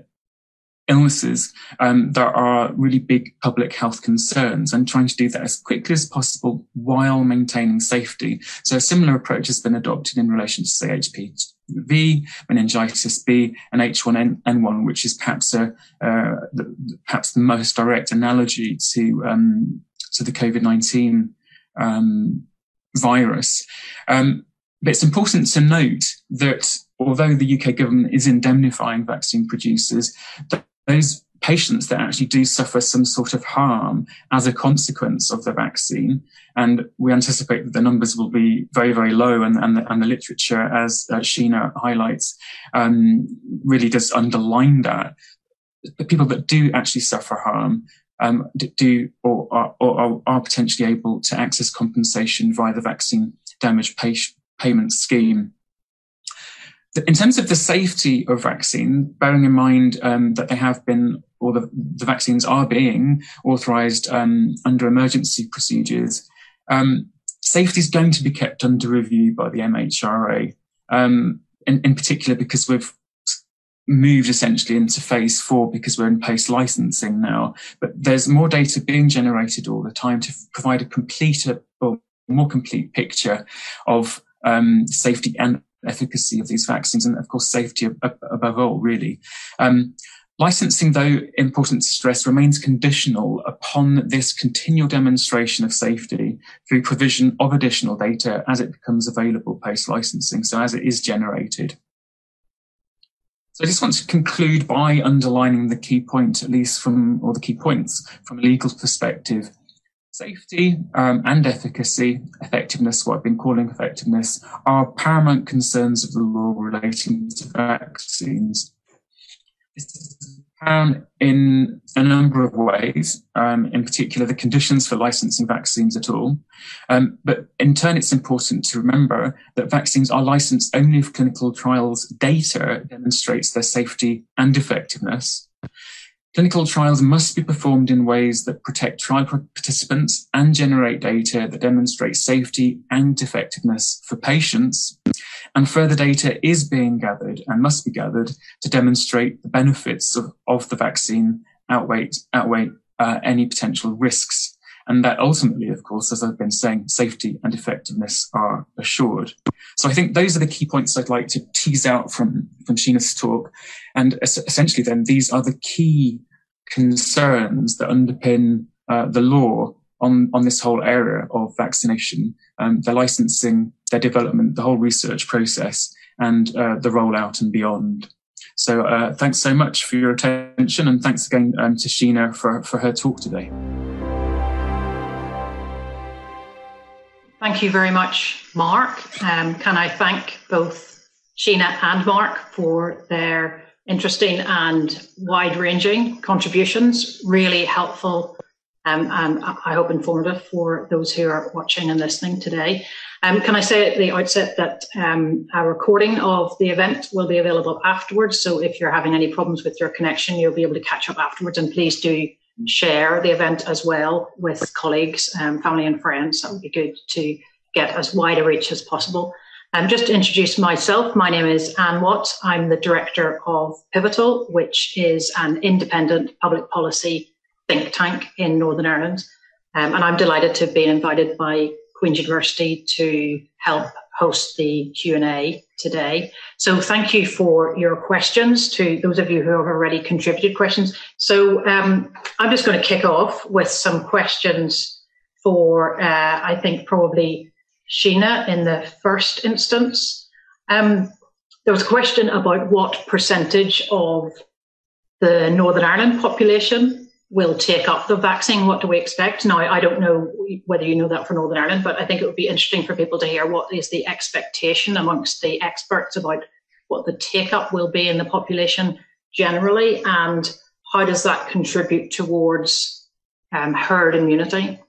illnesses um, that are really big public health concerns and trying to do that as quickly as possible while maintaining safety. So a similar approach has been adopted in relation to, say, HPV, meningitis B, and H1N1, which is perhaps a, uh, the, perhaps the most direct analogy to, um, to the COVID-19 um, virus. Um, but it's important to note that although the UK government is indemnifying vaccine producers, those patients that actually do suffer some sort of harm as a consequence of the vaccine. And we anticipate that the numbers will be very, very low. And, and, the, and the literature, as uh, Sheena highlights, um, really does underline that. The people that do actually suffer harm um, do or are, or are potentially able to access compensation via the vaccine damage pay, payment scheme in terms of the safety of vaccine, bearing in mind um, that they have been, or the, the vaccines are being authorized um, under emergency procedures, um, safety is going to be kept under review by the MHRA, um, in, in particular because we've moved essentially into phase four because we're in post licensing now. But there's more data being generated all the time to provide a complete or more complete picture of um, safety and efficacy of these vaccines and of course safety above all really um, licensing though important to stress remains conditional upon this continual demonstration of safety through provision of additional data as it becomes available post licensing so as it is generated so I just want to conclude by underlining the key point, at least from, or the key points from a legal perspective. Safety um, and efficacy, effectiveness, what I've been calling effectiveness, are paramount concerns of the law relating to vaccines. This is found in a number of ways, um, in particular the conditions for licensing vaccines at all. Um, but in turn, it's important to remember that vaccines are licensed only if clinical trials data demonstrates their safety and effectiveness. Clinical trials must be performed in ways that protect trial participants and generate data that demonstrates safety and effectiveness for patients. And further data is being gathered and must be gathered to demonstrate the benefits of, of the vaccine outweigh, outweigh uh, any potential risks. And that ultimately, of course, as I've been saying, safety and effectiveness are assured. So I think those are the key points I'd like to tease out from, from Sheena's talk. And essentially then these are the key concerns that underpin uh, the law on, on this whole area of vaccination, um, the licensing their development, the whole research process, and uh, the rollout and beyond. So uh, thanks so much for your attention, and thanks again um, to Sheena for, for her talk today. Thank you very much, Mark. Um, can I thank both Sheena and Mark for their interesting and wide ranging contributions, really helpful um, and I hope informative for those who are watching and listening today. Um, can I say at the outset that um, a recording of the event will be available afterwards. So if you're having any problems with your connection, you'll be able to catch up afterwards. And please do share the event as well with colleagues, um, family, and friends. That would be good to get as wide a reach as possible. Um, just to introduce myself, my name is Anne Watt. I'm the director of Pivotal, which is an independent public policy think tank in Northern Ireland. Um, and I'm delighted to have been invited by Queen's University to help host the Q&A today. So thank you for your questions to those of you who have already contributed questions. So um, I'm just going to kick off with some questions for, uh, I think, probably Sheena in the first instance. Um, there was a question about what percentage of the Northern Ireland population will take up the vaccine. What do we expect? Now, I don't know whether you know that for Northern Ireland, but I think it would be interesting for people to hear what is the expectation amongst the experts about what the take up will be in the population generally and how does that contribute towards um, herd immunity?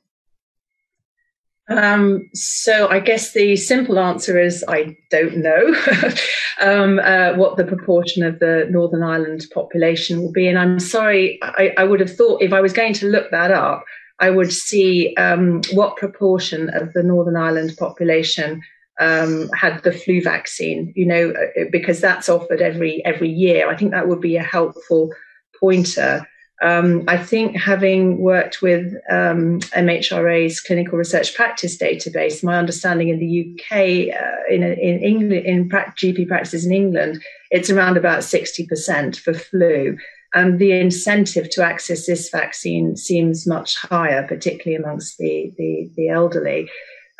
Um, so I guess the simple answer is I don't know um, uh, what the proportion of the Northern Ireland population will be, and I'm sorry. I, I, would have thought if I was going to look that up, I would see um, what proportion of the Northern Ireland population um, had the flu vaccine. You know, uh, because that's offered every every year. I think that would be a helpful pointer. Um, I think having worked with um, MHRA's clinical research practice database, my understanding in the UK, uh, in, in England, in GP practices in England, it's around about 60% for flu. And the incentive to access this vaccine seems much higher, particularly amongst the, the, the elderly.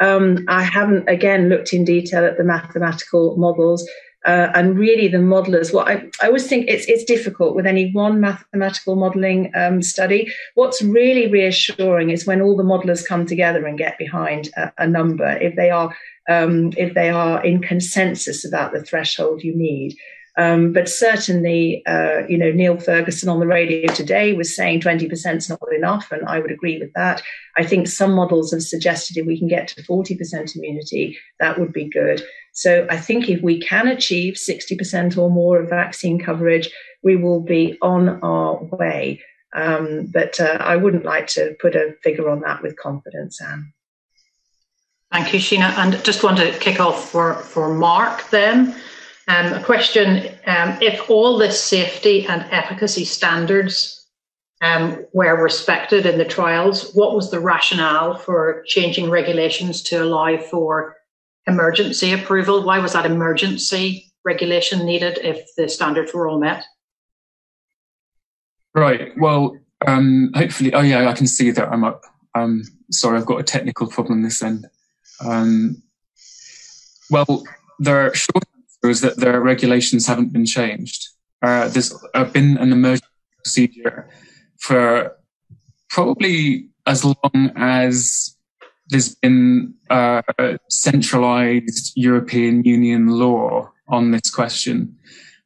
Um, I haven't, again, looked in detail at the mathematical models. Uh, and really, the modelers. What I, I always think it's it's difficult with any one mathematical modelling um, study. What's really reassuring is when all the modelers come together and get behind a, a number. If they are um, if they are in consensus about the threshold you need. Um, but certainly, uh, you know, Neil Ferguson on the radio today was saying 20% is not enough, and I would agree with that. I think some models have suggested if we can get to 40% immunity, that would be good. So I think if we can achieve 60% or more of vaccine coverage, we will be on our way. Um, but uh, I wouldn't like to put a figure on that with confidence, Anne. Thank you, Sheena. And just want to kick off for, for Mark then. Um, a question um, if all the safety and efficacy standards um, were respected in the trials, what was the rationale for changing regulations to allow for emergency approval? Why was that emergency regulation needed if the standards were all met? Right. Well, um, hopefully, oh yeah, I can see that I'm up. Um, sorry, I've got a technical problem this end. Um, well, the short answer is that the regulations haven't been changed. Uh, there's uh, been an emergency procedure for probably as long as there's been uh, centralized European Union law on this question.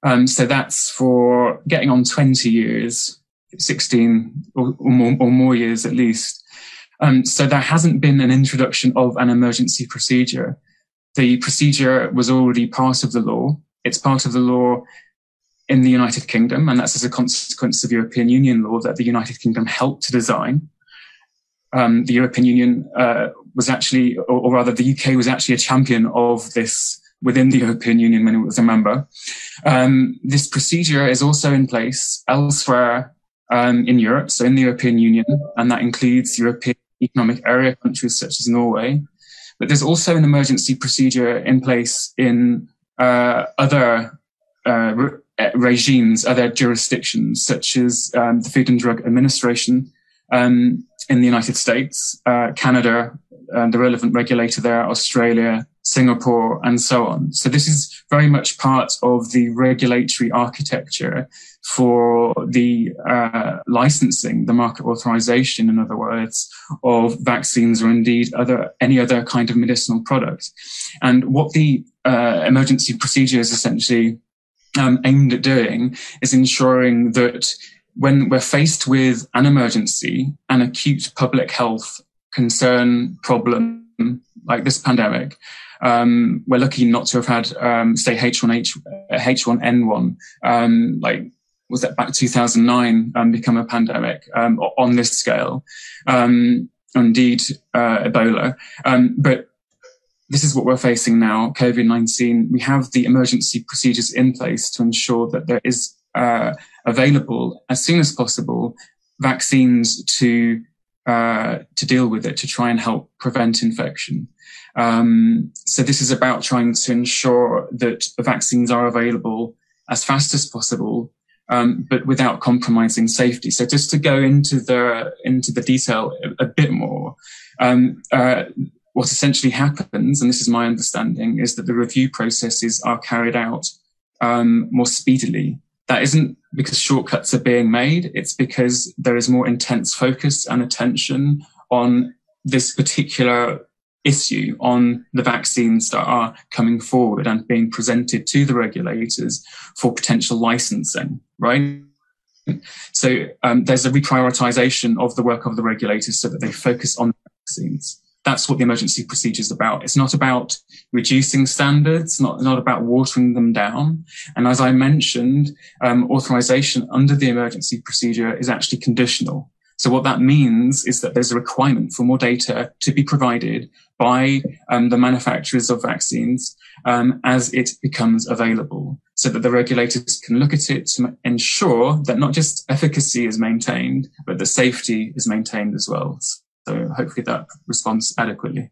Um, so that's for getting on 20 years, 16 or, or, more, or more, years at least. Um, so there hasn't been an introduction of an emergency procedure. The procedure was already part of the law. It's part of the law in the United Kingdom, and that's as a consequence of European Union law that the United Kingdom helped to design um, the European Union uh, was actually, or, or, rather, the UK was actually a champion of this within the European Union when it was a member. Um, this procedure is also in place elsewhere um, in Europe, so in the European Union, and that includes European Economic Area countries such as Norway. But there's also an emergency procedure in place in uh, other uh, re- regimes, other jurisdictions, such as um, the Food and Drug Administration, um, in the United States, uh, Canada, and the relevant regulator there, Australia, Singapore, and so on. So this is very much part of the regulatory architecture for the uh, licensing, the market authorization, in other words, of vaccines or indeed other any other kind of medicinal product. And what the uh, emergency procedure is essentially um, aimed at doing is ensuring that when we're faced with an emergency, an acute public health concern problem like this pandemic, um, we're lucky not to have had, um, say, H1H, H1N1, um, like was that back 2009 um, become a pandemic um, on this scale. Um, indeed, uh, Ebola. Um, but this is what we're facing now, COVID-19. We have the emergency procedures in place to ensure that there is uh, available as soon as possible vaccines to uh, to deal with it to try and help prevent infection. Um, so this is about trying to ensure that the vaccines are available as fast as possible um, but without compromising safety. So just to go into the into the detail a, a bit more, um, uh, what essentially happens, and this is my understanding, is that the review processes are carried out um, more speedily. That isn't because shortcuts are being made; it's because there is more intense focus and attention on this particular issue on the vaccines that are coming forward and being presented to the regulators for potential licensing, right? So um, there's a reprioritization of the work of the regulators so that they focus on vaccines. That's what the emergency procedure is about. It's not about reducing standards, not, not about watering them down. And as I mentioned, um, authorization under the emergency procedure is actually conditional. So what that means is that there's a requirement for more data to be provided by um, the manufacturers of vaccines um, as it becomes available so that the regulators can look at it to ensure that not just efficacy is maintained, but the safety is maintained as well. So hopefully that responds adequately.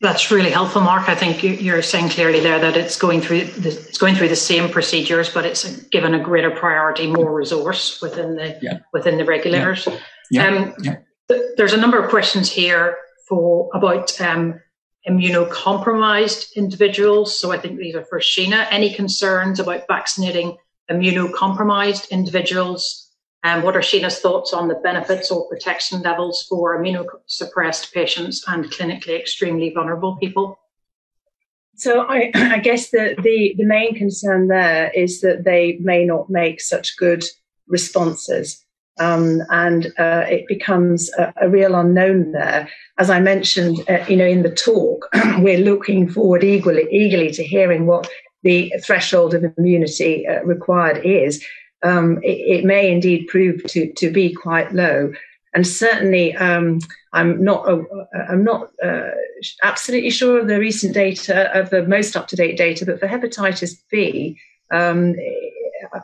That's really helpful, Mark. I think you're saying clearly there that it's going through the, it's going through the same procedures, but it's given a greater priority, more resource within the yeah. within the regulators. Yeah. Um, yeah. Th- there's a number of questions here for about um, immunocompromised individuals. So I think these are for Sheena. Any concerns about vaccinating immunocompromised individuals? And what are Sheena's thoughts on the benefits or protection levels for immunosuppressed patients and clinically extremely vulnerable people? So I, I guess the, the, the main concern there is that they may not make such good responses. Um, and uh, it becomes a, a, real unknown there. As I mentioned, uh, you know, in the talk, we're looking forward eagerly, eagerly to hearing what the threshold of immunity uh, required is um, it, it, may indeed prove to, to be quite low. And certainly, um, I'm not uh, I'm not uh, absolutely sure of the recent data of the most up to date data, but for hepatitis B, um,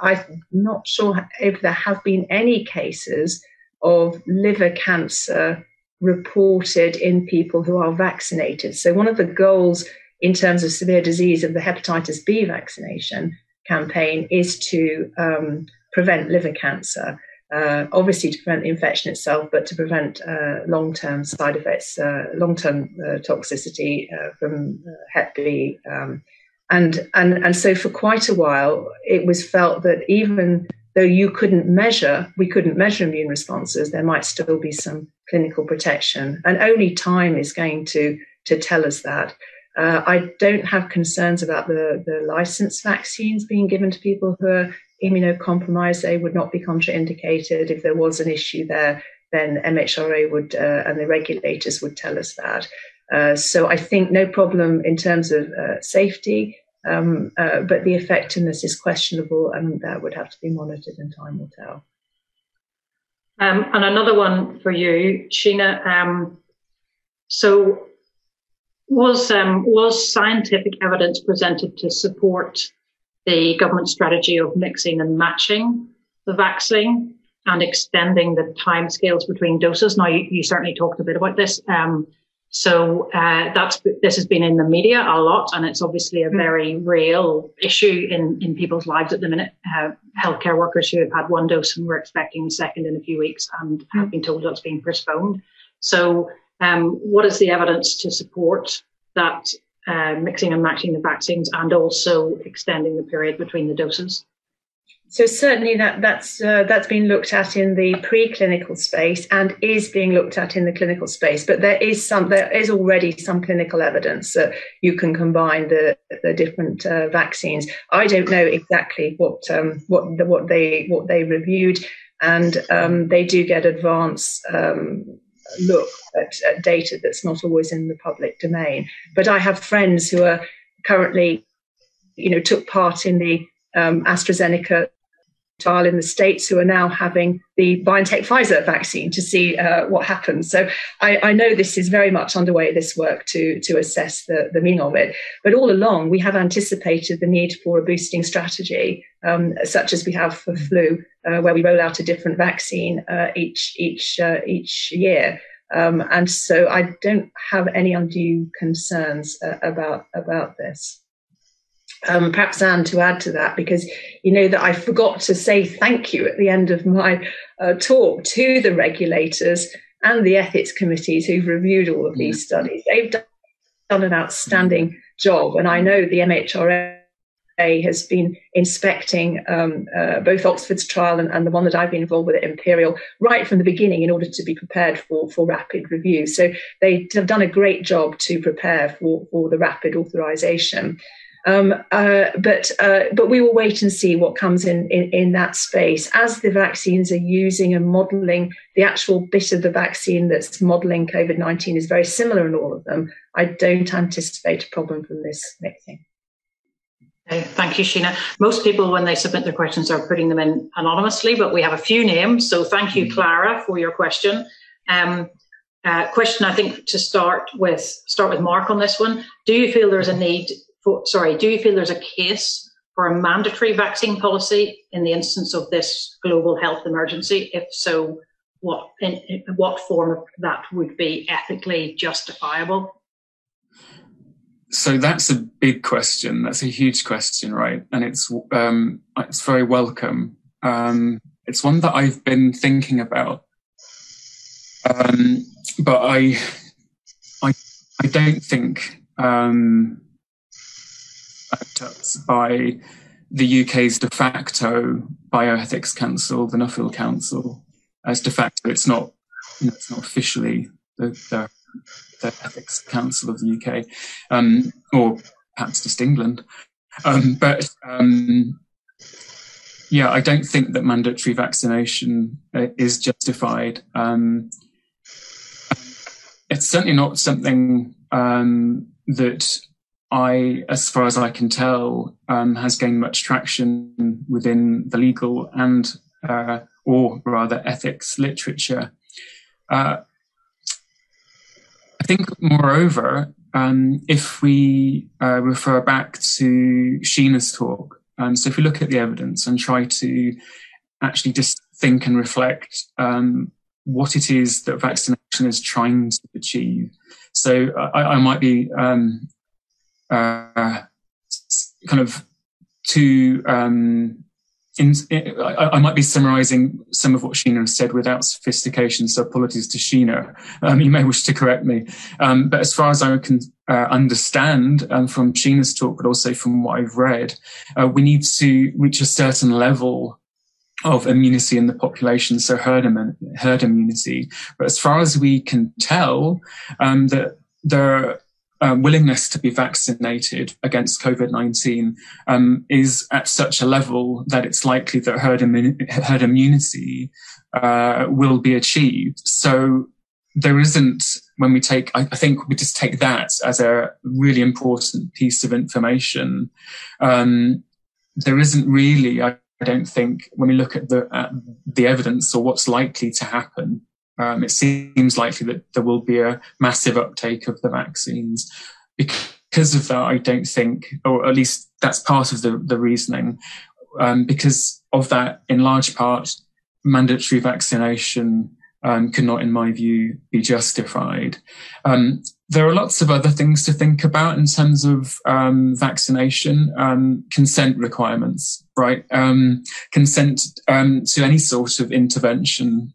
I'm not sure if there have been any cases of liver cancer reported in people who are vaccinated. So one of the goals in terms of severe disease of the hepatitis B vaccination campaign is to um, prevent liver cancer. Uh, obviously, to prevent the infection itself, but to prevent uh, long term side effects, uh, long term uh, toxicity uh, from Hep B. Um, and, and, and so, for quite a while, it was felt that even though you couldn't measure, we couldn't measure immune responses, there might still be some clinical protection. And only time is going to, to tell us that. Uh, I don't have concerns about the, the licensed vaccines being given to people who are immunocompromised. They would not be contraindicated. If there was an issue there, then MHRA would uh, and the regulators would tell us that. Uh, so I think no problem in terms of uh, safety, um, uh, but the effectiveness is questionable and that would have to be monitored and time will tell. Um, and another one for you, Sheena. Um, so was um, was scientific evidence presented to support the government strategy of mixing and matching the vaccine and extending the timescales between doses? Now, you, you, certainly talked a bit about this. Um, so uh, that's this has been in the media a lot, and it's obviously a very real issue in in people's lives at the minute. Uh, healthcare workers who have had one dose and we're expecting the second in a few weeks and have been told it's being postponed. So um, what is the evidence to support that uh, mixing and matching the vaccines and also extending the period between the doses? So certainly that that's uh, that's been looked at in the preclinical space and is being looked at in the clinical space. But there is some there is already some clinical evidence that you can combine the the different uh, vaccines. I don't know exactly what um, what the, what they what they reviewed, and um, they do get advanced um, look at, at data that's not always in the public domain. But I have friends who are currently, you know, took part in the um, AstraZeneca trial in the States who are now having the BioNTech Pfizer vaccine to see uh, what happens. So I, I, know this is very much underway, this work to, to assess the, the meaning of it. But all along, we have anticipated the need for a boosting strategy, um, such as we have for flu, uh, where we roll out a different vaccine uh, each, each, uh, each year. Um, and so I don't have any undue concerns uh, about, about this um, perhaps Anne to add to that, because you know that I forgot to say thank you at the end of my uh, talk to the regulators and the ethics committees who've reviewed all of these studies. They've done, done an outstanding job, and I know the MHRA has been inspecting um, uh, both Oxford's trial and, and, the one that I've been involved with at Imperial right from the beginning in order to be prepared for, for rapid review. So they have done a great job to prepare for, for the rapid authorization. Um, uh, but uh, but we will wait and see what comes in, in, in that space as the vaccines are using and modelling the actual bit of the vaccine that's modelling COVID nineteen is very similar in all of them. I don't anticipate a problem from this mixing. Thank you, Sheena. Most people, when they submit their questions, are putting them in anonymously, but we have a few names. So thank you, Clara, for your question. Um, uh, question, I think, to start with, start with Mark on this one. Do you feel there's a need for, sorry, do you feel there's a case for a mandatory vaccine policy in the instance of this global health emergency? If so, what in, in what form of that would be ethically justifiable? So that's a big question. That's a huge question, right? And it's um, it's very welcome. Um, it's one that I've been thinking about, um, but I I I don't think um, by the UK's de facto bioethics council, the Nuffield Council. As de facto, it's not, you know, it's not officially the, the, the, ethics council of the UK, um, or perhaps just England. Um, but um, yeah, I don't think that mandatory vaccination uh, is justified. Um, it's certainly not something um, that I, as far as I can tell, um, has gained much traction within the legal and, uh, or rather, ethics literature. Uh, I think, moreover, um, if we uh, refer back to Sheena's talk, um, so if we look at the evidence and try to actually just think and reflect um, what it is that vaccination is trying to achieve. So I, I might be um, uh, kind of to um, in, I, I, might be summarizing some of what Sheena said without sophistication, so apologies to Sheena. Um, you may wish to correct me. Um, but as far as I can uh, understand um, from Sheena's talk, but also from what I've read, uh, we need to reach a certain level of immunity in the population, so herd, herd immunity. But as far as we can tell, um, that there uh, willingness to be vaccinated against COVID 19 um, is at such a level that it's likely that herd, immu- herd immunity uh, will be achieved. So there isn't, when we take, I, I, think we just take that as a really important piece of information. Um, there isn't really, I, I, don't think, when we look at the, at the evidence or what's likely to happen, um, it seems likely that there will be a massive uptake of the vaccines. Because of that, I don't think, or at least that's part of the, the reasoning, um, because of that, in large part, mandatory vaccination um, could not, in my view, be justified. Um, there are lots of other things to think about in terms of um, vaccination, um, consent requirements, right? Um, consent um, to any sort of intervention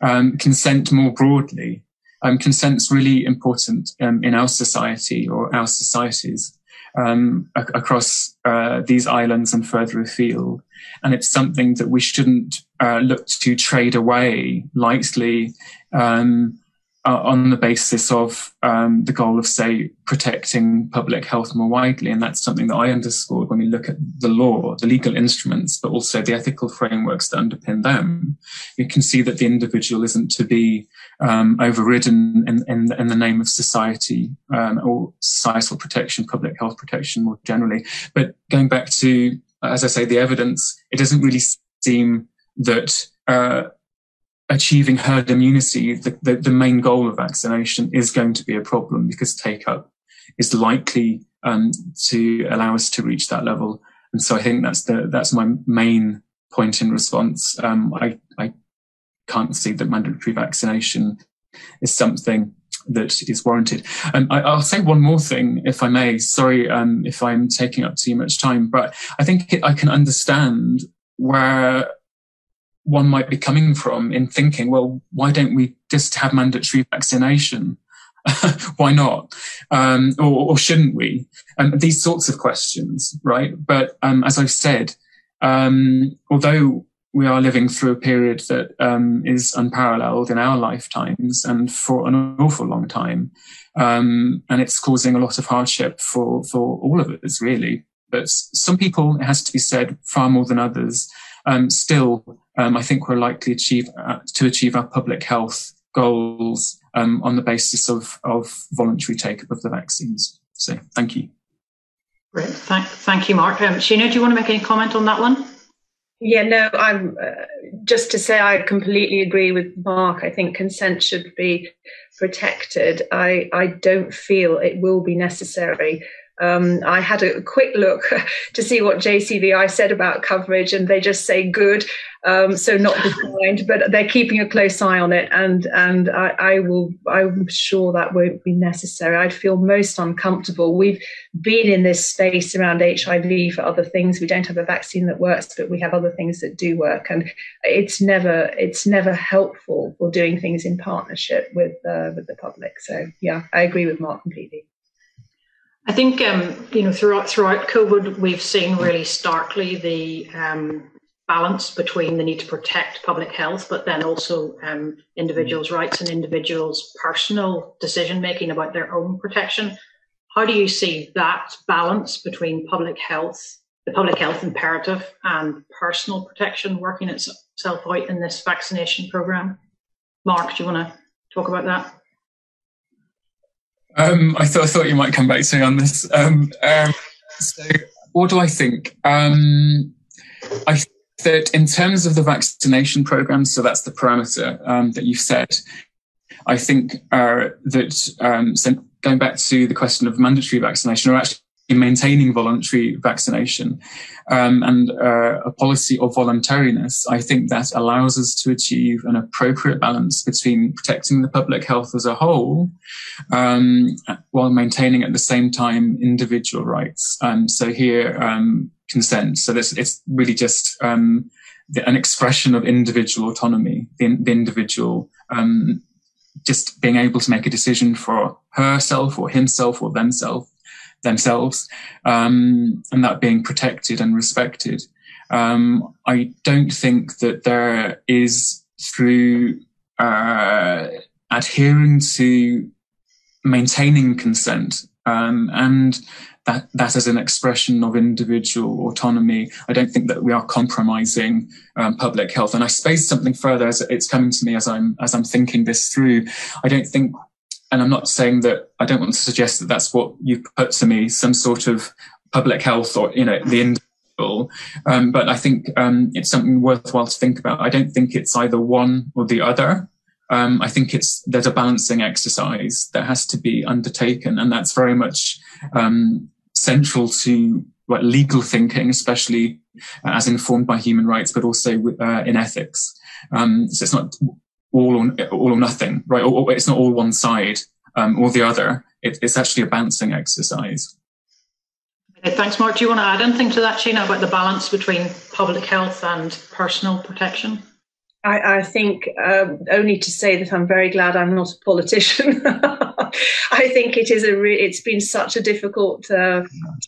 um, consent more broadly. um, consent's really important um, in our society or our societies um, ac- across uh, these islands and further afield. And it's something that we shouldn't uh, look to trade away lightly um, uh, on the basis of um, the goal of, say, protecting public health more widely. And that's something that I underscored when we look at the law, the legal instruments, but also the ethical frameworks that underpin them. You can see that the individual isn't to be um, overridden in, in, in, the name of society um, or societal protection, public health protection more generally. But going back to, as I say, the evidence, it doesn't really seem that uh, achieving herd immunity, the, the, the, main goal of vaccination, is going to be a problem because take up is likely um, to allow us to reach that level. And so I think that's the that's my main point in response. Um, I, I can't see that mandatory vaccination is something that is warranted. And um, I, will say one more thing, if I may. Sorry um, if I'm taking up too much time, but I think it, I can understand where one might be coming from in thinking, well, why don't we just have mandatory vaccination? why not? Um, or, or, shouldn't we? Um, these sorts of questions, right? But um, as I've said, um, although we are living through a period that um, is unparalleled in our lifetimes and for an awful long time, um, and it's causing a lot of hardship for for all of us, really. But some people, it has to be said, far more than others, still um, I think we're likely achieve, uh, to achieve our public health goals um, on the basis of, of voluntary take-up of the vaccines. So thank you. Great. Thank, thank you, Mark. Um, Sheena, do you want to make any comment on that one? Yeah, no, I'm uh, just to say I completely agree with Mark. I think consent should be protected. I, I don't feel it will be necessary um, I had a quick look to see what JCVI said about coverage, and they just say good, um, so not defined, but they're keeping a close eye on it, and and I, I, will. I'm sure that won't be necessary. I'd feel most uncomfortable. We've been in this space around HIV for other things. We don't have a vaccine that works, but we have other things that do work, and it's never it's never helpful for doing things in partnership with uh, with the public. So yeah, I agree with Mark completely. I think um, you know throughout throughout COVID, we've seen really starkly the um, balance between the need to protect public health, but then also um, individuals' rights and individuals' personal decision making about their own protection. How do you see that balance between public health, the public health imperative, and personal protection working itself out in this vaccination program? Mark, do you want to talk about that? Um, I thought I thought you might come back to me on this. Um, um, so, what do I think? Um, I think that in terms of the vaccination program, so that's the parameter um, that you've set. I think uh, that um, so going back to the question of mandatory vaccination, or actually maintaining voluntary vaccination um, and uh, a policy of voluntariness, I think that allows us to achieve an appropriate balance between protecting the public health as a whole um, while maintaining at the same time individual rights. Um, so here, um, consent. So this, it's really just um, the, an expression of individual autonomy, the, the individual um, just being able to make a decision for herself or himself or themselves themselves, um, and that being protected and respected. Um, I don't think that there is through uh, adhering to maintaining consent um, and that that as an expression of individual autonomy. I don't think that we are compromising um, public health. And I space something further as it's coming to me as I'm as I'm thinking this through. I don't think and I'm not saying that I don't want to suggest that that's what you put to me, some sort of public health or, you know, the individual. Um, but I think um, it's something worthwhile to think about. I don't think it's either one or the other. Um, I think it's there's a balancing exercise that has to be undertaken, and that's very much um, central to what legal thinking, especially as informed by human rights, but also uh, in ethics. Um, so it's not all or all or nothing, right? Or, or it's not all one side um, or the other. It, it's actually a balancing exercise. Thanks, Mark. Do you want to add anything to that, Sheena, about the balance between public health and personal protection? I, I think um, only to say that I'm very glad I'm not a politician. I think it is a re- it's been such a difficult uh,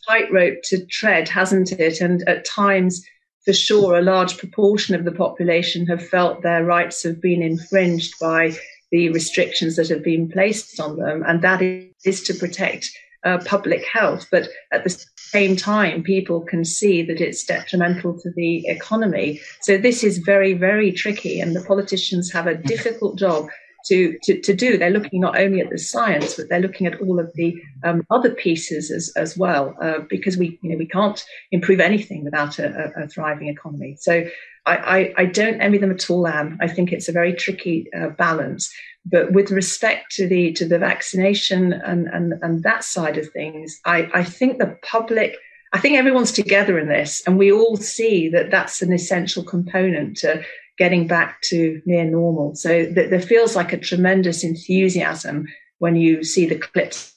tightrope to tread, hasn't it? And at times, for sure, a large proportion of the population have felt their rights have been infringed by the restrictions that have been placed on them, and that is to protect uh, public health. But at the same time, people can see that it's detrimental to the economy. So this is very, very tricky, and the politicians have a difficult job to, to, to do. They're looking not only at the science, but they're looking at all of the um, other pieces as, as well, uh, because we, you know, we can't improve anything without a, a, a thriving economy. So I, I, I, don't envy them at all, Anne. I think it's a very tricky uh, balance. But with respect to the to the vaccination and, and, and that side of things, I, I think the public – I think everyone's together in this, and we all see that that's an essential component to getting back to near normal. So th- there feels like a tremendous enthusiasm when you see the clips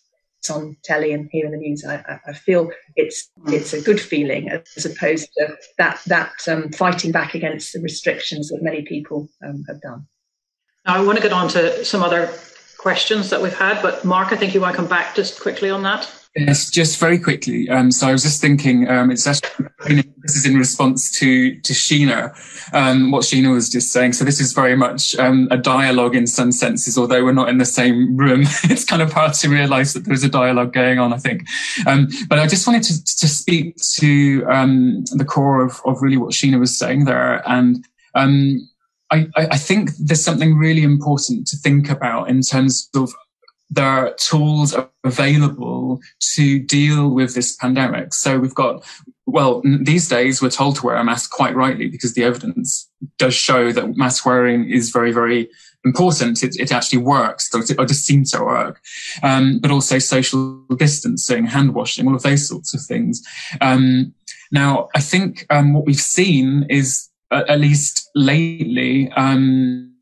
on telly and hearing the news. I, I feel it's it's a good feeling as opposed to that that um, fighting back against the restrictions that many people um, have done. Now I want to get on to some other questions that we've had, but Mark, I think you want to come back just quickly on that. Yes, just very quickly. Um, so I was just thinking, um, it's actually, this is in response to, to Sheena, um, what Sheena was just saying. So this is very much, um, a dialogue in some senses, although we're not in the same room. it's kind of hard to realize that there's a dialogue going on, I think. Um, but I just wanted to, to speak to, um, the core of, of really what Sheena was saying there. And, I, I think there's something really important to think about in terms of there are tools available to deal with this pandemic. So we've got, well, these days we're told to wear a mask quite rightly because the evidence does show that mask wearing is very, very important. It, it actually works, or it, just seems to work. Um, but also social distancing, hand washing, all of those sorts of things. Um, now, I think um, what we've seen is, at least lately, um,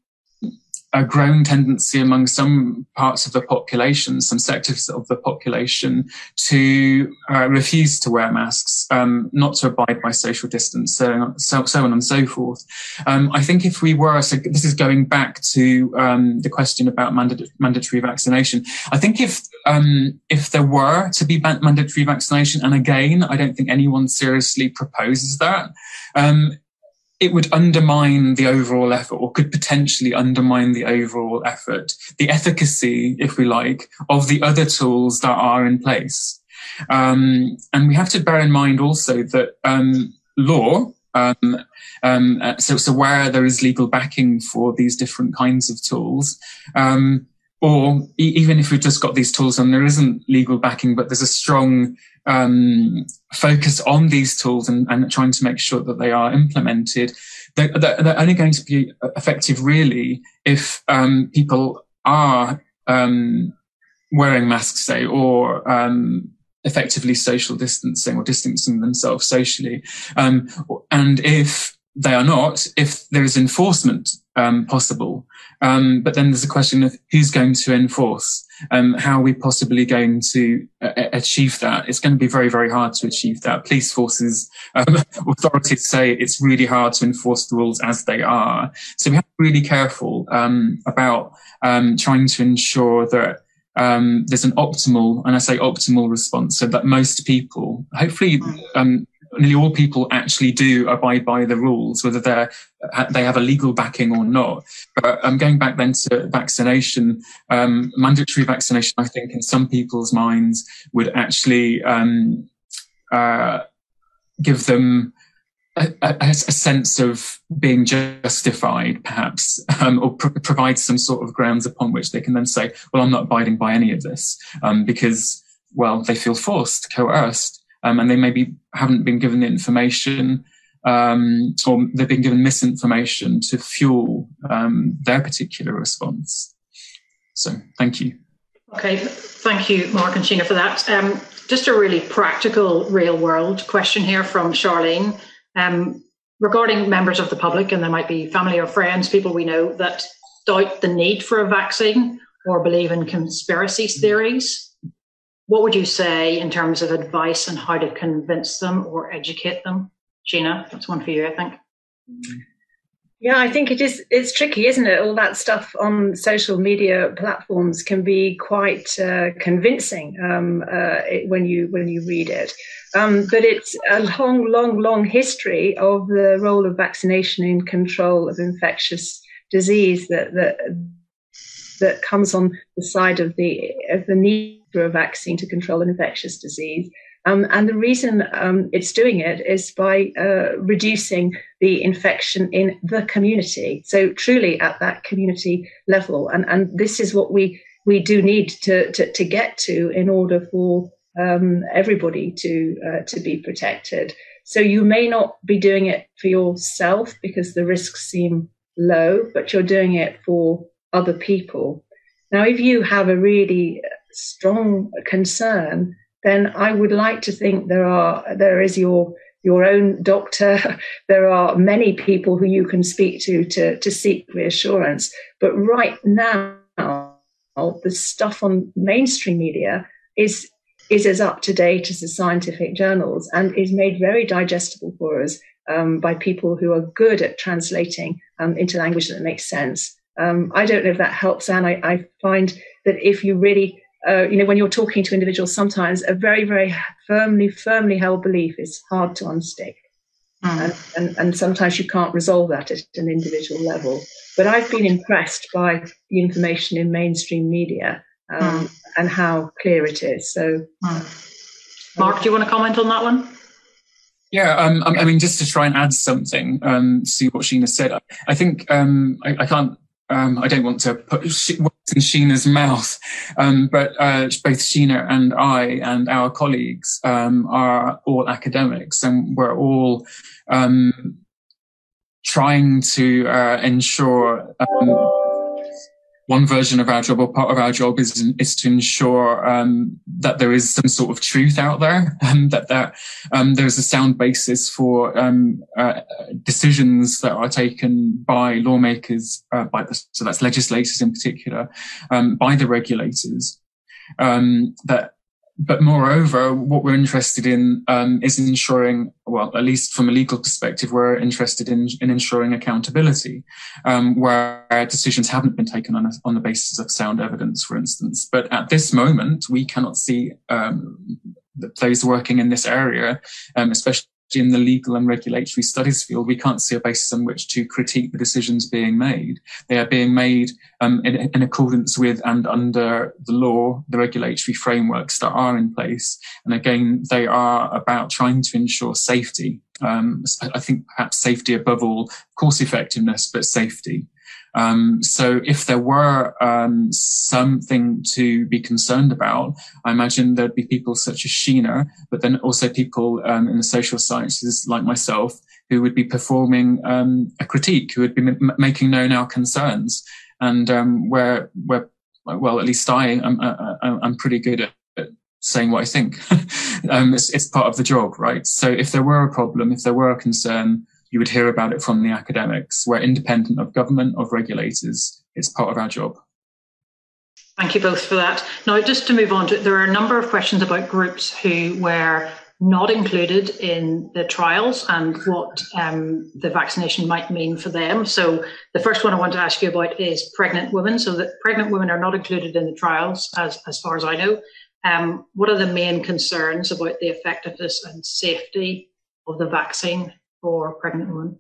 a growing tendency among some parts of the population, some sectors of the population, to uh, refuse to wear masks, um, not to abide by social distance, so, so, so on and so forth. Um, I think if we were, so this is going back to um, the question about manda- mandatory vaccination. I think if um, if there were to be mandatory vaccination, and again, I don't think anyone seriously proposes that. It would undermine the overall effort or could potentially undermine the overall effort, the efficacy, if we like, of the other tools that are in place. Um, and we have to bear in mind also that um, law, um, um so, so where there is legal backing for these different kinds of tools, um, or e- even if we've just got these tools and there isn't legal backing, but there's a strong um, focus on these tools and, and, trying to make sure that they are implemented, they're, they're only going to be effective really if um, people are um, wearing masks, say, or um, effectively social distancing or distancing themselves socially. Um, and if they are not, if there is enforcement um, possible, um, but then there's a question of who's going to enforce. Um, how are we possibly going to uh, achieve that? It's going to be very, very hard to achieve that. Police forces, um, authorities say it's really hard to enforce the rules as they are. So we have to be really careful um, about um, trying to ensure that um, there's an optimal, and I say optimal response, so that most people, hopefully, um, nearly all people actually do abide by the rules, whether they're they have a legal backing or not. But um, going back then to vaccination, um, mandatory vaccination, I think in some people's minds would actually um, uh, give them a, a, a, sense of being justified, perhaps, um, or pr- provide some sort of grounds upon which they can then say, "Well, I'm not abiding by any of this," um, because, well, they feel forced, coerced um, and they maybe haven't been given the information um, or they've been given misinformation to fuel um, their particular response. So, thank you. Okay, thank you, Mark and Sheena, for that. Um, just a really practical, real world question here from Charlene um, regarding members of the public, and there might be family or friends, people we know that doubt the need for a vaccine or believe in conspiracy theories what would you say in terms of advice on how to convince them or educate them? Sheena, that's one for you, I think. Yeah, I think it is. It's tricky, isn't it? All that stuff on social media platforms can be quite uh, convincing um, uh, it, when you when you read it. Um, but it's a long, long, long history of the role of vaccination in control of infectious disease that that that comes on the side of the of the need for a vaccine to control an infectious disease. Um, and the reason um, it's doing it is by uh, reducing the infection in the community. So truly at that community level, and and this is what we we do need to to, to get to in order for um, everybody to uh, to be protected. So you may not be doing it for yourself because the risks seem low, but you're doing it for other people. Now, if you have a really strong concern then I would like to think there are there is your your own doctor. There are many people who you can speak to to, to seek reassurance. But right now, the stuff on mainstream media is is as up to date as the scientific journals and is made very digestible for us um, by people who are good at translating um, into language that makes sense. Um, I don't know if that helps, Anne. I, I find that if you really uh, you know, when you're talking to individuals, sometimes a very, very firmly, firmly held belief is hard to unstick. Mm. And, and, and, sometimes you can't resolve that at an individual level. But I've been impressed by the information in mainstream media um, mm. and how clear it is. So, mm. Mark, do you want to comment on that one? Yeah, um, I mean, just to try and add something um, to what Sheena said, I think um, I, I, can't um, I don't want to put words in Sheena's mouth, um, but uh, both Sheena and I and our colleagues um, are all academics, and we're all um, trying to uh, ensure um, one version of our job or part of our job is is to ensure um, that there is some sort of truth out there, and that that um, there is a sound basis for um, uh, decisions that are taken by lawmakers, uh, by the, so that's legislators in particular, um, by the regulators. Um, that but moreover, what we're interested in um, is ensuring, well, at least from a legal perspective, we're interested in, in ensuring accountability, um, where decisions haven't been taken on, a, on the basis of sound evidence, for instance. But at this moment, we cannot see um, those working in this area, um, especially in the legal and regulatory studies field, we can't see a basis on which to critique the decisions being made. They are being made um, in, in, accordance with and under the law, the regulatory frameworks that are in place. And again, they are about trying to ensure safety. Um, I think perhaps safety above all, course effectiveness, but safety. Um, so if there were um, something to be concerned about, I imagine there'd be people such as Sheena, but then also people um, in the social sciences like myself who would be performing um, a critique, who would be m- making known our concerns, and um, where where well, at least I am I'm pretty good at saying what I think. um, it's, it's, part of the job, right? So if there were a problem, if there were a concern, you would hear about it from the academics. We're independent of government, of regulators. It's part of our job. Thank you both for that. Now, just to move on to, there are a number of questions about groups who were not included in the trials and what um, the vaccination might mean for them. So, the first one I want to ask you about is pregnant women. So, that pregnant women are not included in the trials, as as far as I know. Um, what are the main concerns about the effectiveness and safety of the vaccine for pregnant women?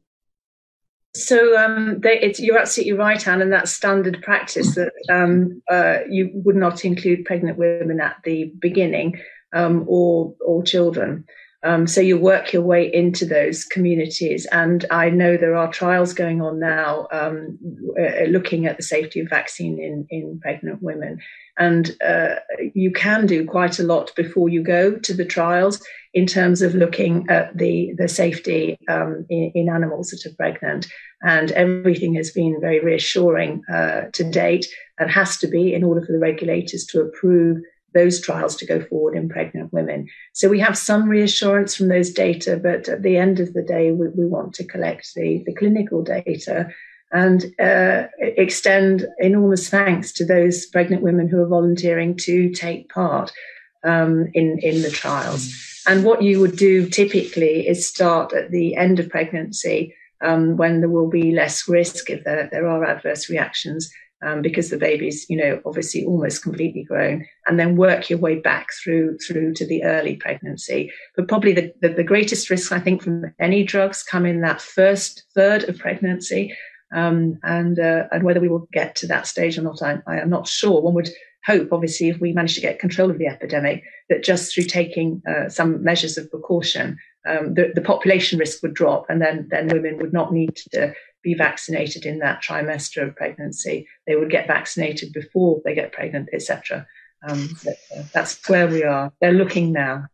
So um, they, you're absolutely right, Anne, and that's standard practice that um, uh, you would not include pregnant women at the beginning um, or or children. Um, so you work your way into those communities, and I know there are trials going on now um, uh, looking at the safety of vaccine in in pregnant women, and uh, you can do quite a lot before you go to the trials in terms of looking at the, the safety um, in, in, animals that are pregnant. And everything has been very reassuring uh, to date and has to be in order for the regulators to approve those trials to go forward in pregnant women. So we have some reassurance from those data, but at the end of the day, we, we want to collect the, the clinical data and uh, extend enormous thanks to those pregnant women who are volunteering to take part um, in, in the trials. And what you would do typically is start at the end of pregnancy um, when there will be less risk if there, there are adverse reactions um, because the baby's, you know, obviously almost completely grown, and then work your way back through through to the early pregnancy. But probably the, the, the greatest risks, I think, from any drugs come in that first third of pregnancy. Um, and uh, and whether we will get to that stage or not, I, I am not sure. One would hope, obviously, if we manage to get control of the epidemic, that just through taking uh, some measures of precaution, um, the, the, population risk would drop, and then then women would not need to be vaccinated in that trimester of pregnancy. They would get vaccinated before they get pregnant, etc. Um, uh, that's where we are. They're looking now.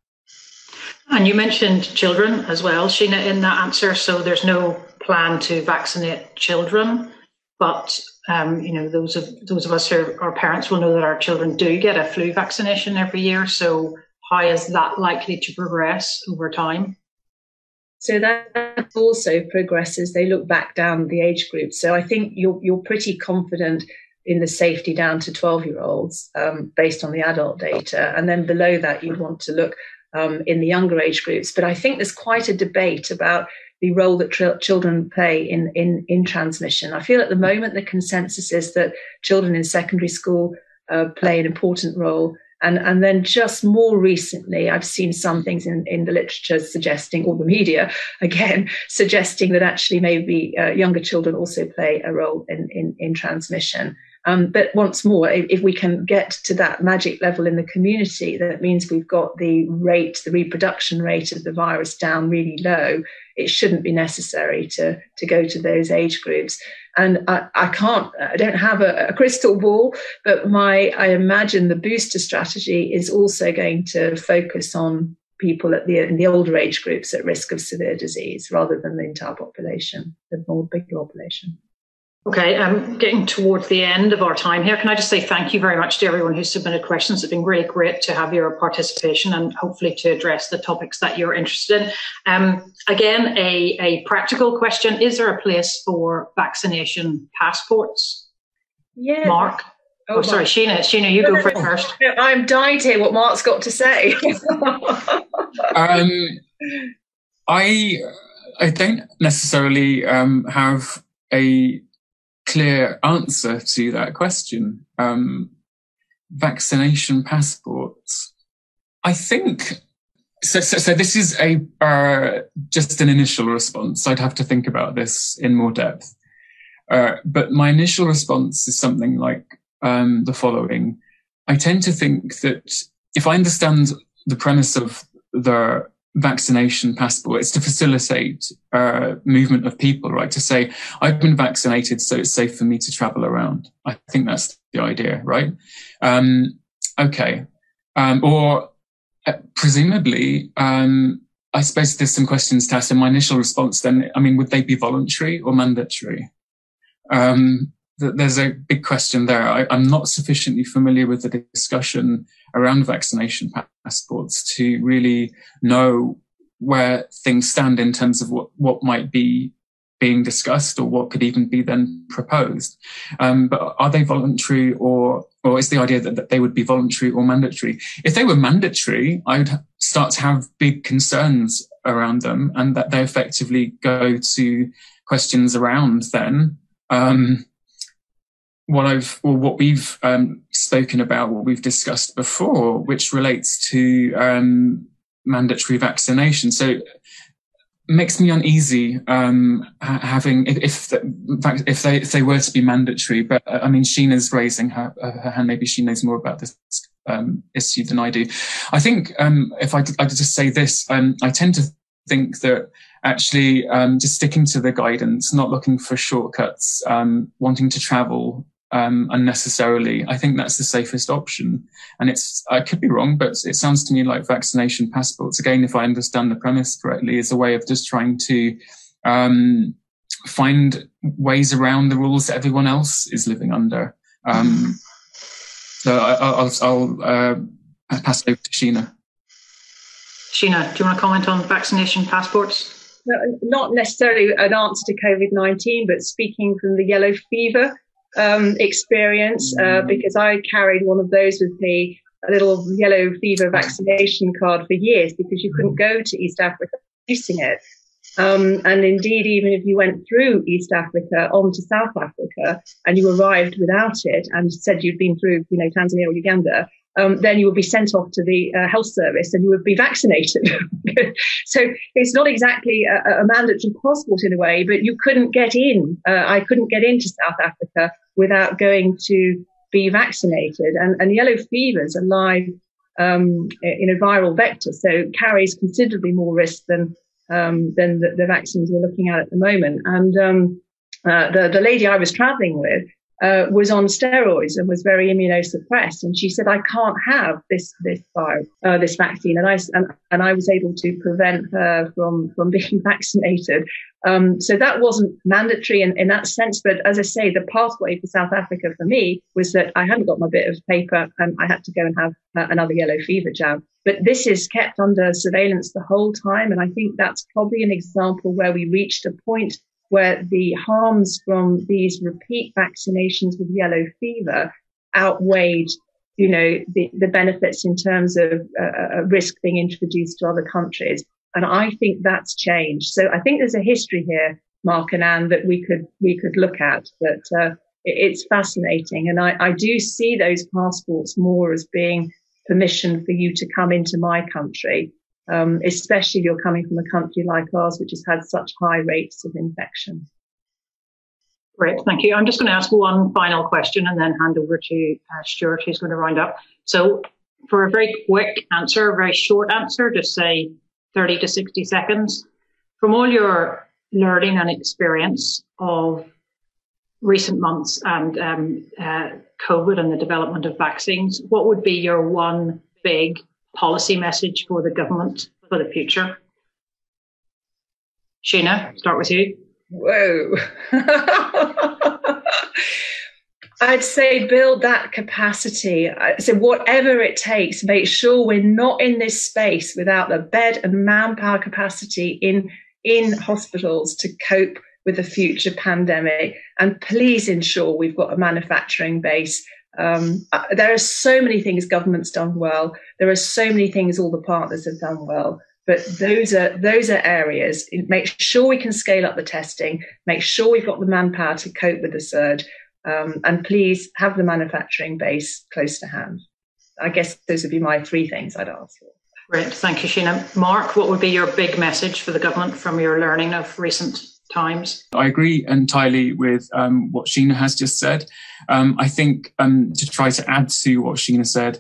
And you mentioned children as well, Sheena, in that answer. So there's no plan to vaccinate children, but um, you know those of those of us who are parents will know that our children do get a flu vaccination every year. So how is that likely to progress over time? So that also progresses. They look back down the age group. So I think you're you're pretty confident in the safety down to 12 year olds um, based on the adult data, and then below that you'd want to look um, in the younger age groups. But I think there's quite a debate about the role that tr- children play in, in in transmission. I feel at the moment the consensus is that children in secondary school uh, play an important role. And, and then just more recently, I've seen some things in, in the literature suggesting, or the media again, suggesting that actually maybe uh, younger children also play a role in, in, in transmission. Um, but once more, if, if, we can get to that magic level in the community, that means we've got the rate, the reproduction rate of the virus down really low. It shouldn't be necessary to, to go to those age groups. And I, I can't, I don't have a, a crystal ball, but my, I imagine the booster strategy is also going to focus on people at the in the older age groups at risk of severe disease rather than the entire population, the more bigger population. Okay, I'm getting towards the end of our time here. Can I just say thank you very much to everyone who submitted questions? It's been really great to have your participation and hopefully to address the topics that you're interested in. Um, again, a, a practical question Is there a place for vaccination passports? Yeah. Mark? Oh, oh sorry, Sheena. Sheena, you no, go no, first. I'm dying to hear what Mark's got to say. um, I I don't necessarily um, have a clear answer to that question. Um, vaccination passports. I think so, so, so. this is a uh, just an initial response. I'd have to think about this in more depth. Uh, but my initial response is something like um, the following: I tend to think that if I understand the premise of the vaccination passport. It's to facilitate uh, movement of people, right? To say, I've been vaccinated, so it's safe for me to travel around. I think that's the idea, right? Um, okay. Um, or uh, presumably, um, I suppose there's some questions to ask. In my initial response, then, I mean, would they be voluntary or mandatory? Um, there's a big question there. I, am not sufficiently familiar with the discussion around vaccination passports to really know where things stand in terms of what, what might be being discussed or what could even be then proposed. Um, but are they voluntary or, or is the idea that, that they would be voluntary or mandatory? If they were mandatory, I'd start to have big concerns around them and that they effectively go to questions around then, um, what I've or what we've um, spoken about, what we've discussed before, which relates to um, mandatory vaccination. So it makes me uneasy um, having if if, the, if they if they were to be mandatory. But I mean, Sheena's raising her, her hand. Maybe she knows more about this um, issue than I do. I think um, if I I just say this, um, I tend to think that actually um, just sticking to the guidance, not looking for shortcuts, um, wanting to travel um, unnecessarily. I think that's the safest option. And it's, I could be wrong, but it sounds to me like vaccination passports, again, if I understand the premise correctly, is a way of just trying to, um, find ways around the rules that everyone else is living under. Um, so I, will I'll, uh, pass it over to Sheena. Sheena, do you want to comment on vaccination passports? not necessarily an answer to COVID 19, but speaking from the yellow fever um, experience uh, mm. because I carried one of those with me, a little yellow fever vaccination card for years because you couldn't go to East Africa using it. Um, and indeed, even if you went through East Africa onto South Africa and you arrived without it and said you'd been through, you know, Tanzania or Uganda, um, then you would be sent off to the uh, health service and you would be vaccinated. so it's not exactly a, a, mandatory passport in a way, but you couldn't get in. Uh, I couldn't get into South Africa without going to be vaccinated. And, and yellow fever is a live um, in a viral vector, so carries considerably more risk than um, than the, the, vaccines we're looking at at the moment. And um, uh, the the lady I was traveling with uh, was on steroids and was very immunosuppressed. And she said, I can't have this, this virus, uh, this vaccine. And I, and, and I was able to prevent her from, from being vaccinated. Um, so that wasn't mandatory in, in that sense. But as I say, the pathway for South Africa for me was that I hadn't got my bit of paper and I had to go and have uh, another yellow fever jab. But this is kept under surveillance the whole time. And I think that's probably an example where we reached a point where the harms from these repeat vaccinations with yellow fever outweighed, you know, the, the benefits in terms of uh, a risk being introduced to other countries. And I think that's changed. So I think there's a history here, Mark and Anne, that we could, we could look at, but, uh, it's fascinating. And I, I do see those passports more as being permission for you to come into my country um, especially if you're coming from a country like ours, which has had such high rates of infection. Great, thank you. I'm just going to ask one final question and then hand over to uh, Stuart, who's going to round up. So, for a very quick answer, a very short answer, just say 30 to 60 seconds. From all your learning and experience of recent months and um, uh, COVID and the development of vaccines, what would be your one big policy message for the government for the future? Sheena, start with you. Whoa. I'd say build that capacity. So whatever it takes, make sure we're not in this space without the bed and manpower capacity in in hospitals to cope with the future pandemic. And please ensure we've got a manufacturing base um, uh, there are so many things government's done well. There are so many things all the partners have done well. But those are those are areas. Make sure we can scale up the testing. Make sure we've got the manpower to cope with the surge, um, and please have the manufacturing base close to hand. I guess those would be my three things I'd ask for. Great, thank you, Sheena. Mark, what would be your big message for the government from your learning of recent times. I agree entirely with um, what Sheena has just said. Um, I think um, to try to add to what Sheena said,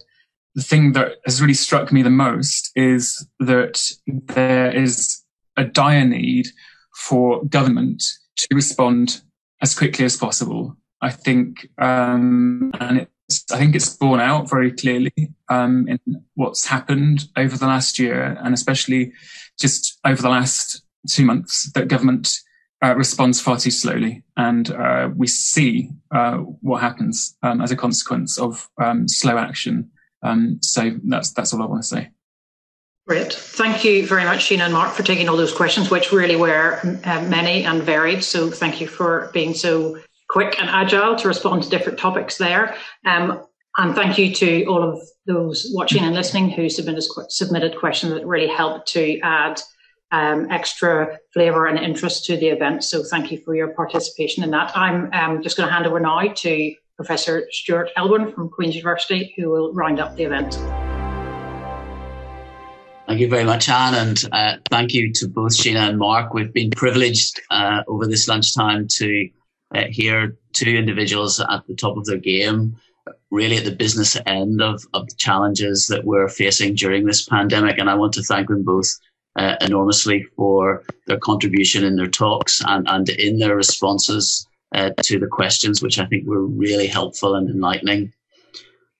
the thing that has really struck me the most is that there is a dire need for government to respond as quickly as possible. I think, um, and it's, I think it's borne out very clearly um, in what's happened over the last year, and especially just over the last two months, that government uh, responds far too slowly, and uh, we see uh, what happens um, as a consequence of um, slow action. Um, so that's that's all I want to say. Great, thank you very much, Sheena and Mark, for taking all those questions, which really were uh, many and varied. So thank you for being so quick and agile to respond to different topics there. Um, and thank you to all of those watching and listening who submitted, submitted questions that really helped to add um, extra flavour and interest to the event. So thank you for your participation in that. I'm um, just going to hand over now to Professor Stuart Elborn from Queen's University, who will round up the event. Thank you very much, Anne, and uh, thank you to both Sheena and Mark. We've been privileged uh, over this lunchtime to uh, hear two individuals at the top of their game, really at the business end of, of the challenges that we're facing during this pandemic. And I want to thank them both uh, enormously for their contribution in their talks and, and in their responses uh, to the questions, which I think were really helpful and enlightening.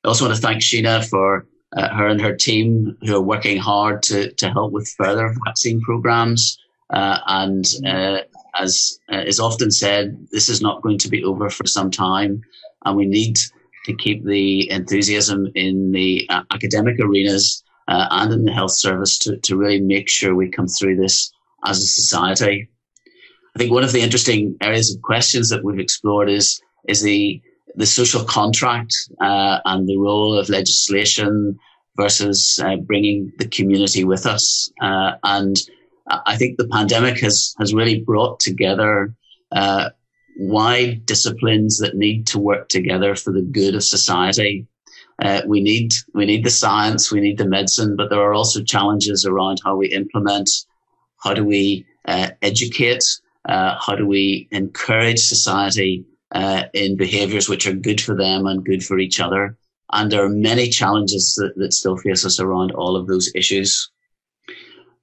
I also want to thank Sheena for uh, her and her team who are working hard to, to help with further vaccine programs. Uh, and uh, as uh, is often said, this is not going to be over for some time, and we need to keep the enthusiasm in the academic arenas uh, and in the health service to, to really make sure we come through this as a society. I think one of the interesting areas of questions that we've explored is is the the social contract uh, and the role of legislation versus uh, bringing the community with us. Uh, and I think the pandemic has has really brought together uh, wide disciplines that need to work together for the good of society. Uh, we need we need the science, we need the medicine, but there are also challenges around how we implement, how do we uh, educate, uh, how do we encourage society uh, in behaviours which are good for them and good for each other. And there are many challenges that, that still face us around all of those issues.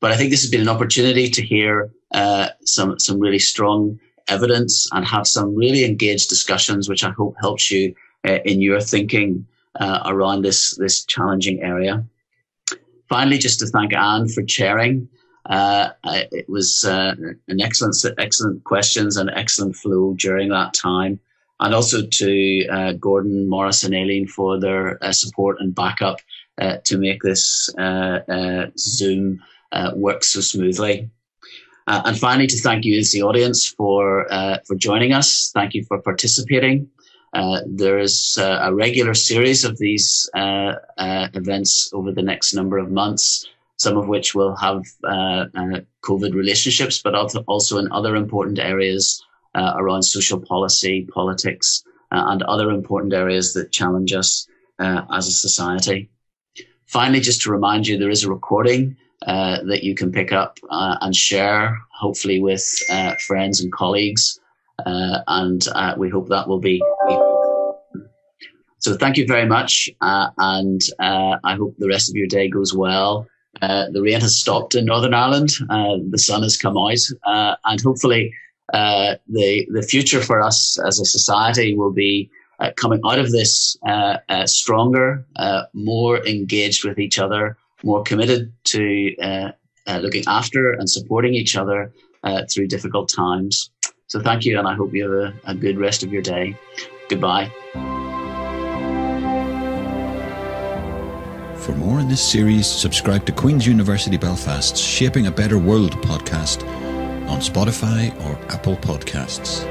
But I think this has been an opportunity to hear uh, some some really strong evidence and have some really engaged discussions, which I hope helps you uh, in your thinking uh, around this this challenging area. Finally, just to thank Anne for chairing. Uh, it was uh, an excellent excellent questions and excellent flow during that time, and also to uh, Gordon, Morris, and Aileen for their uh, support and backup to make this Zoom work so smoothly. Uh, and finally, to thank you as the audience for uh, for joining us. Thank you for participating. Uh, there is uh, a regular series of these uh, uh, events over the next number of months. Some of which will have COVID relationships, but also in other important areas around social policy, politics, and other important areas that challenge us as a society. Finally, just to remind you, there is a recording uh, that you can pick up uh, and share, hopefully with uh, friends and colleagues. Uh, and uh, we hope that will be. So thank you very much, and I hope the rest of your day goes well. the rain has stopped in Northern Ireland. the sun has come out, and hopefully, the the future for us as a society will be uh, coming out of this uh, uh, stronger, more engaged with each other, more committed to uh, uh, looking after and supporting each other uh, through difficult times. So thank you, and I hope you have a, a good rest of your day. Goodbye. For more in this series, subscribe to Queen's University Belfast's Shaping a Better World podcast on Spotify or Apple Podcasts.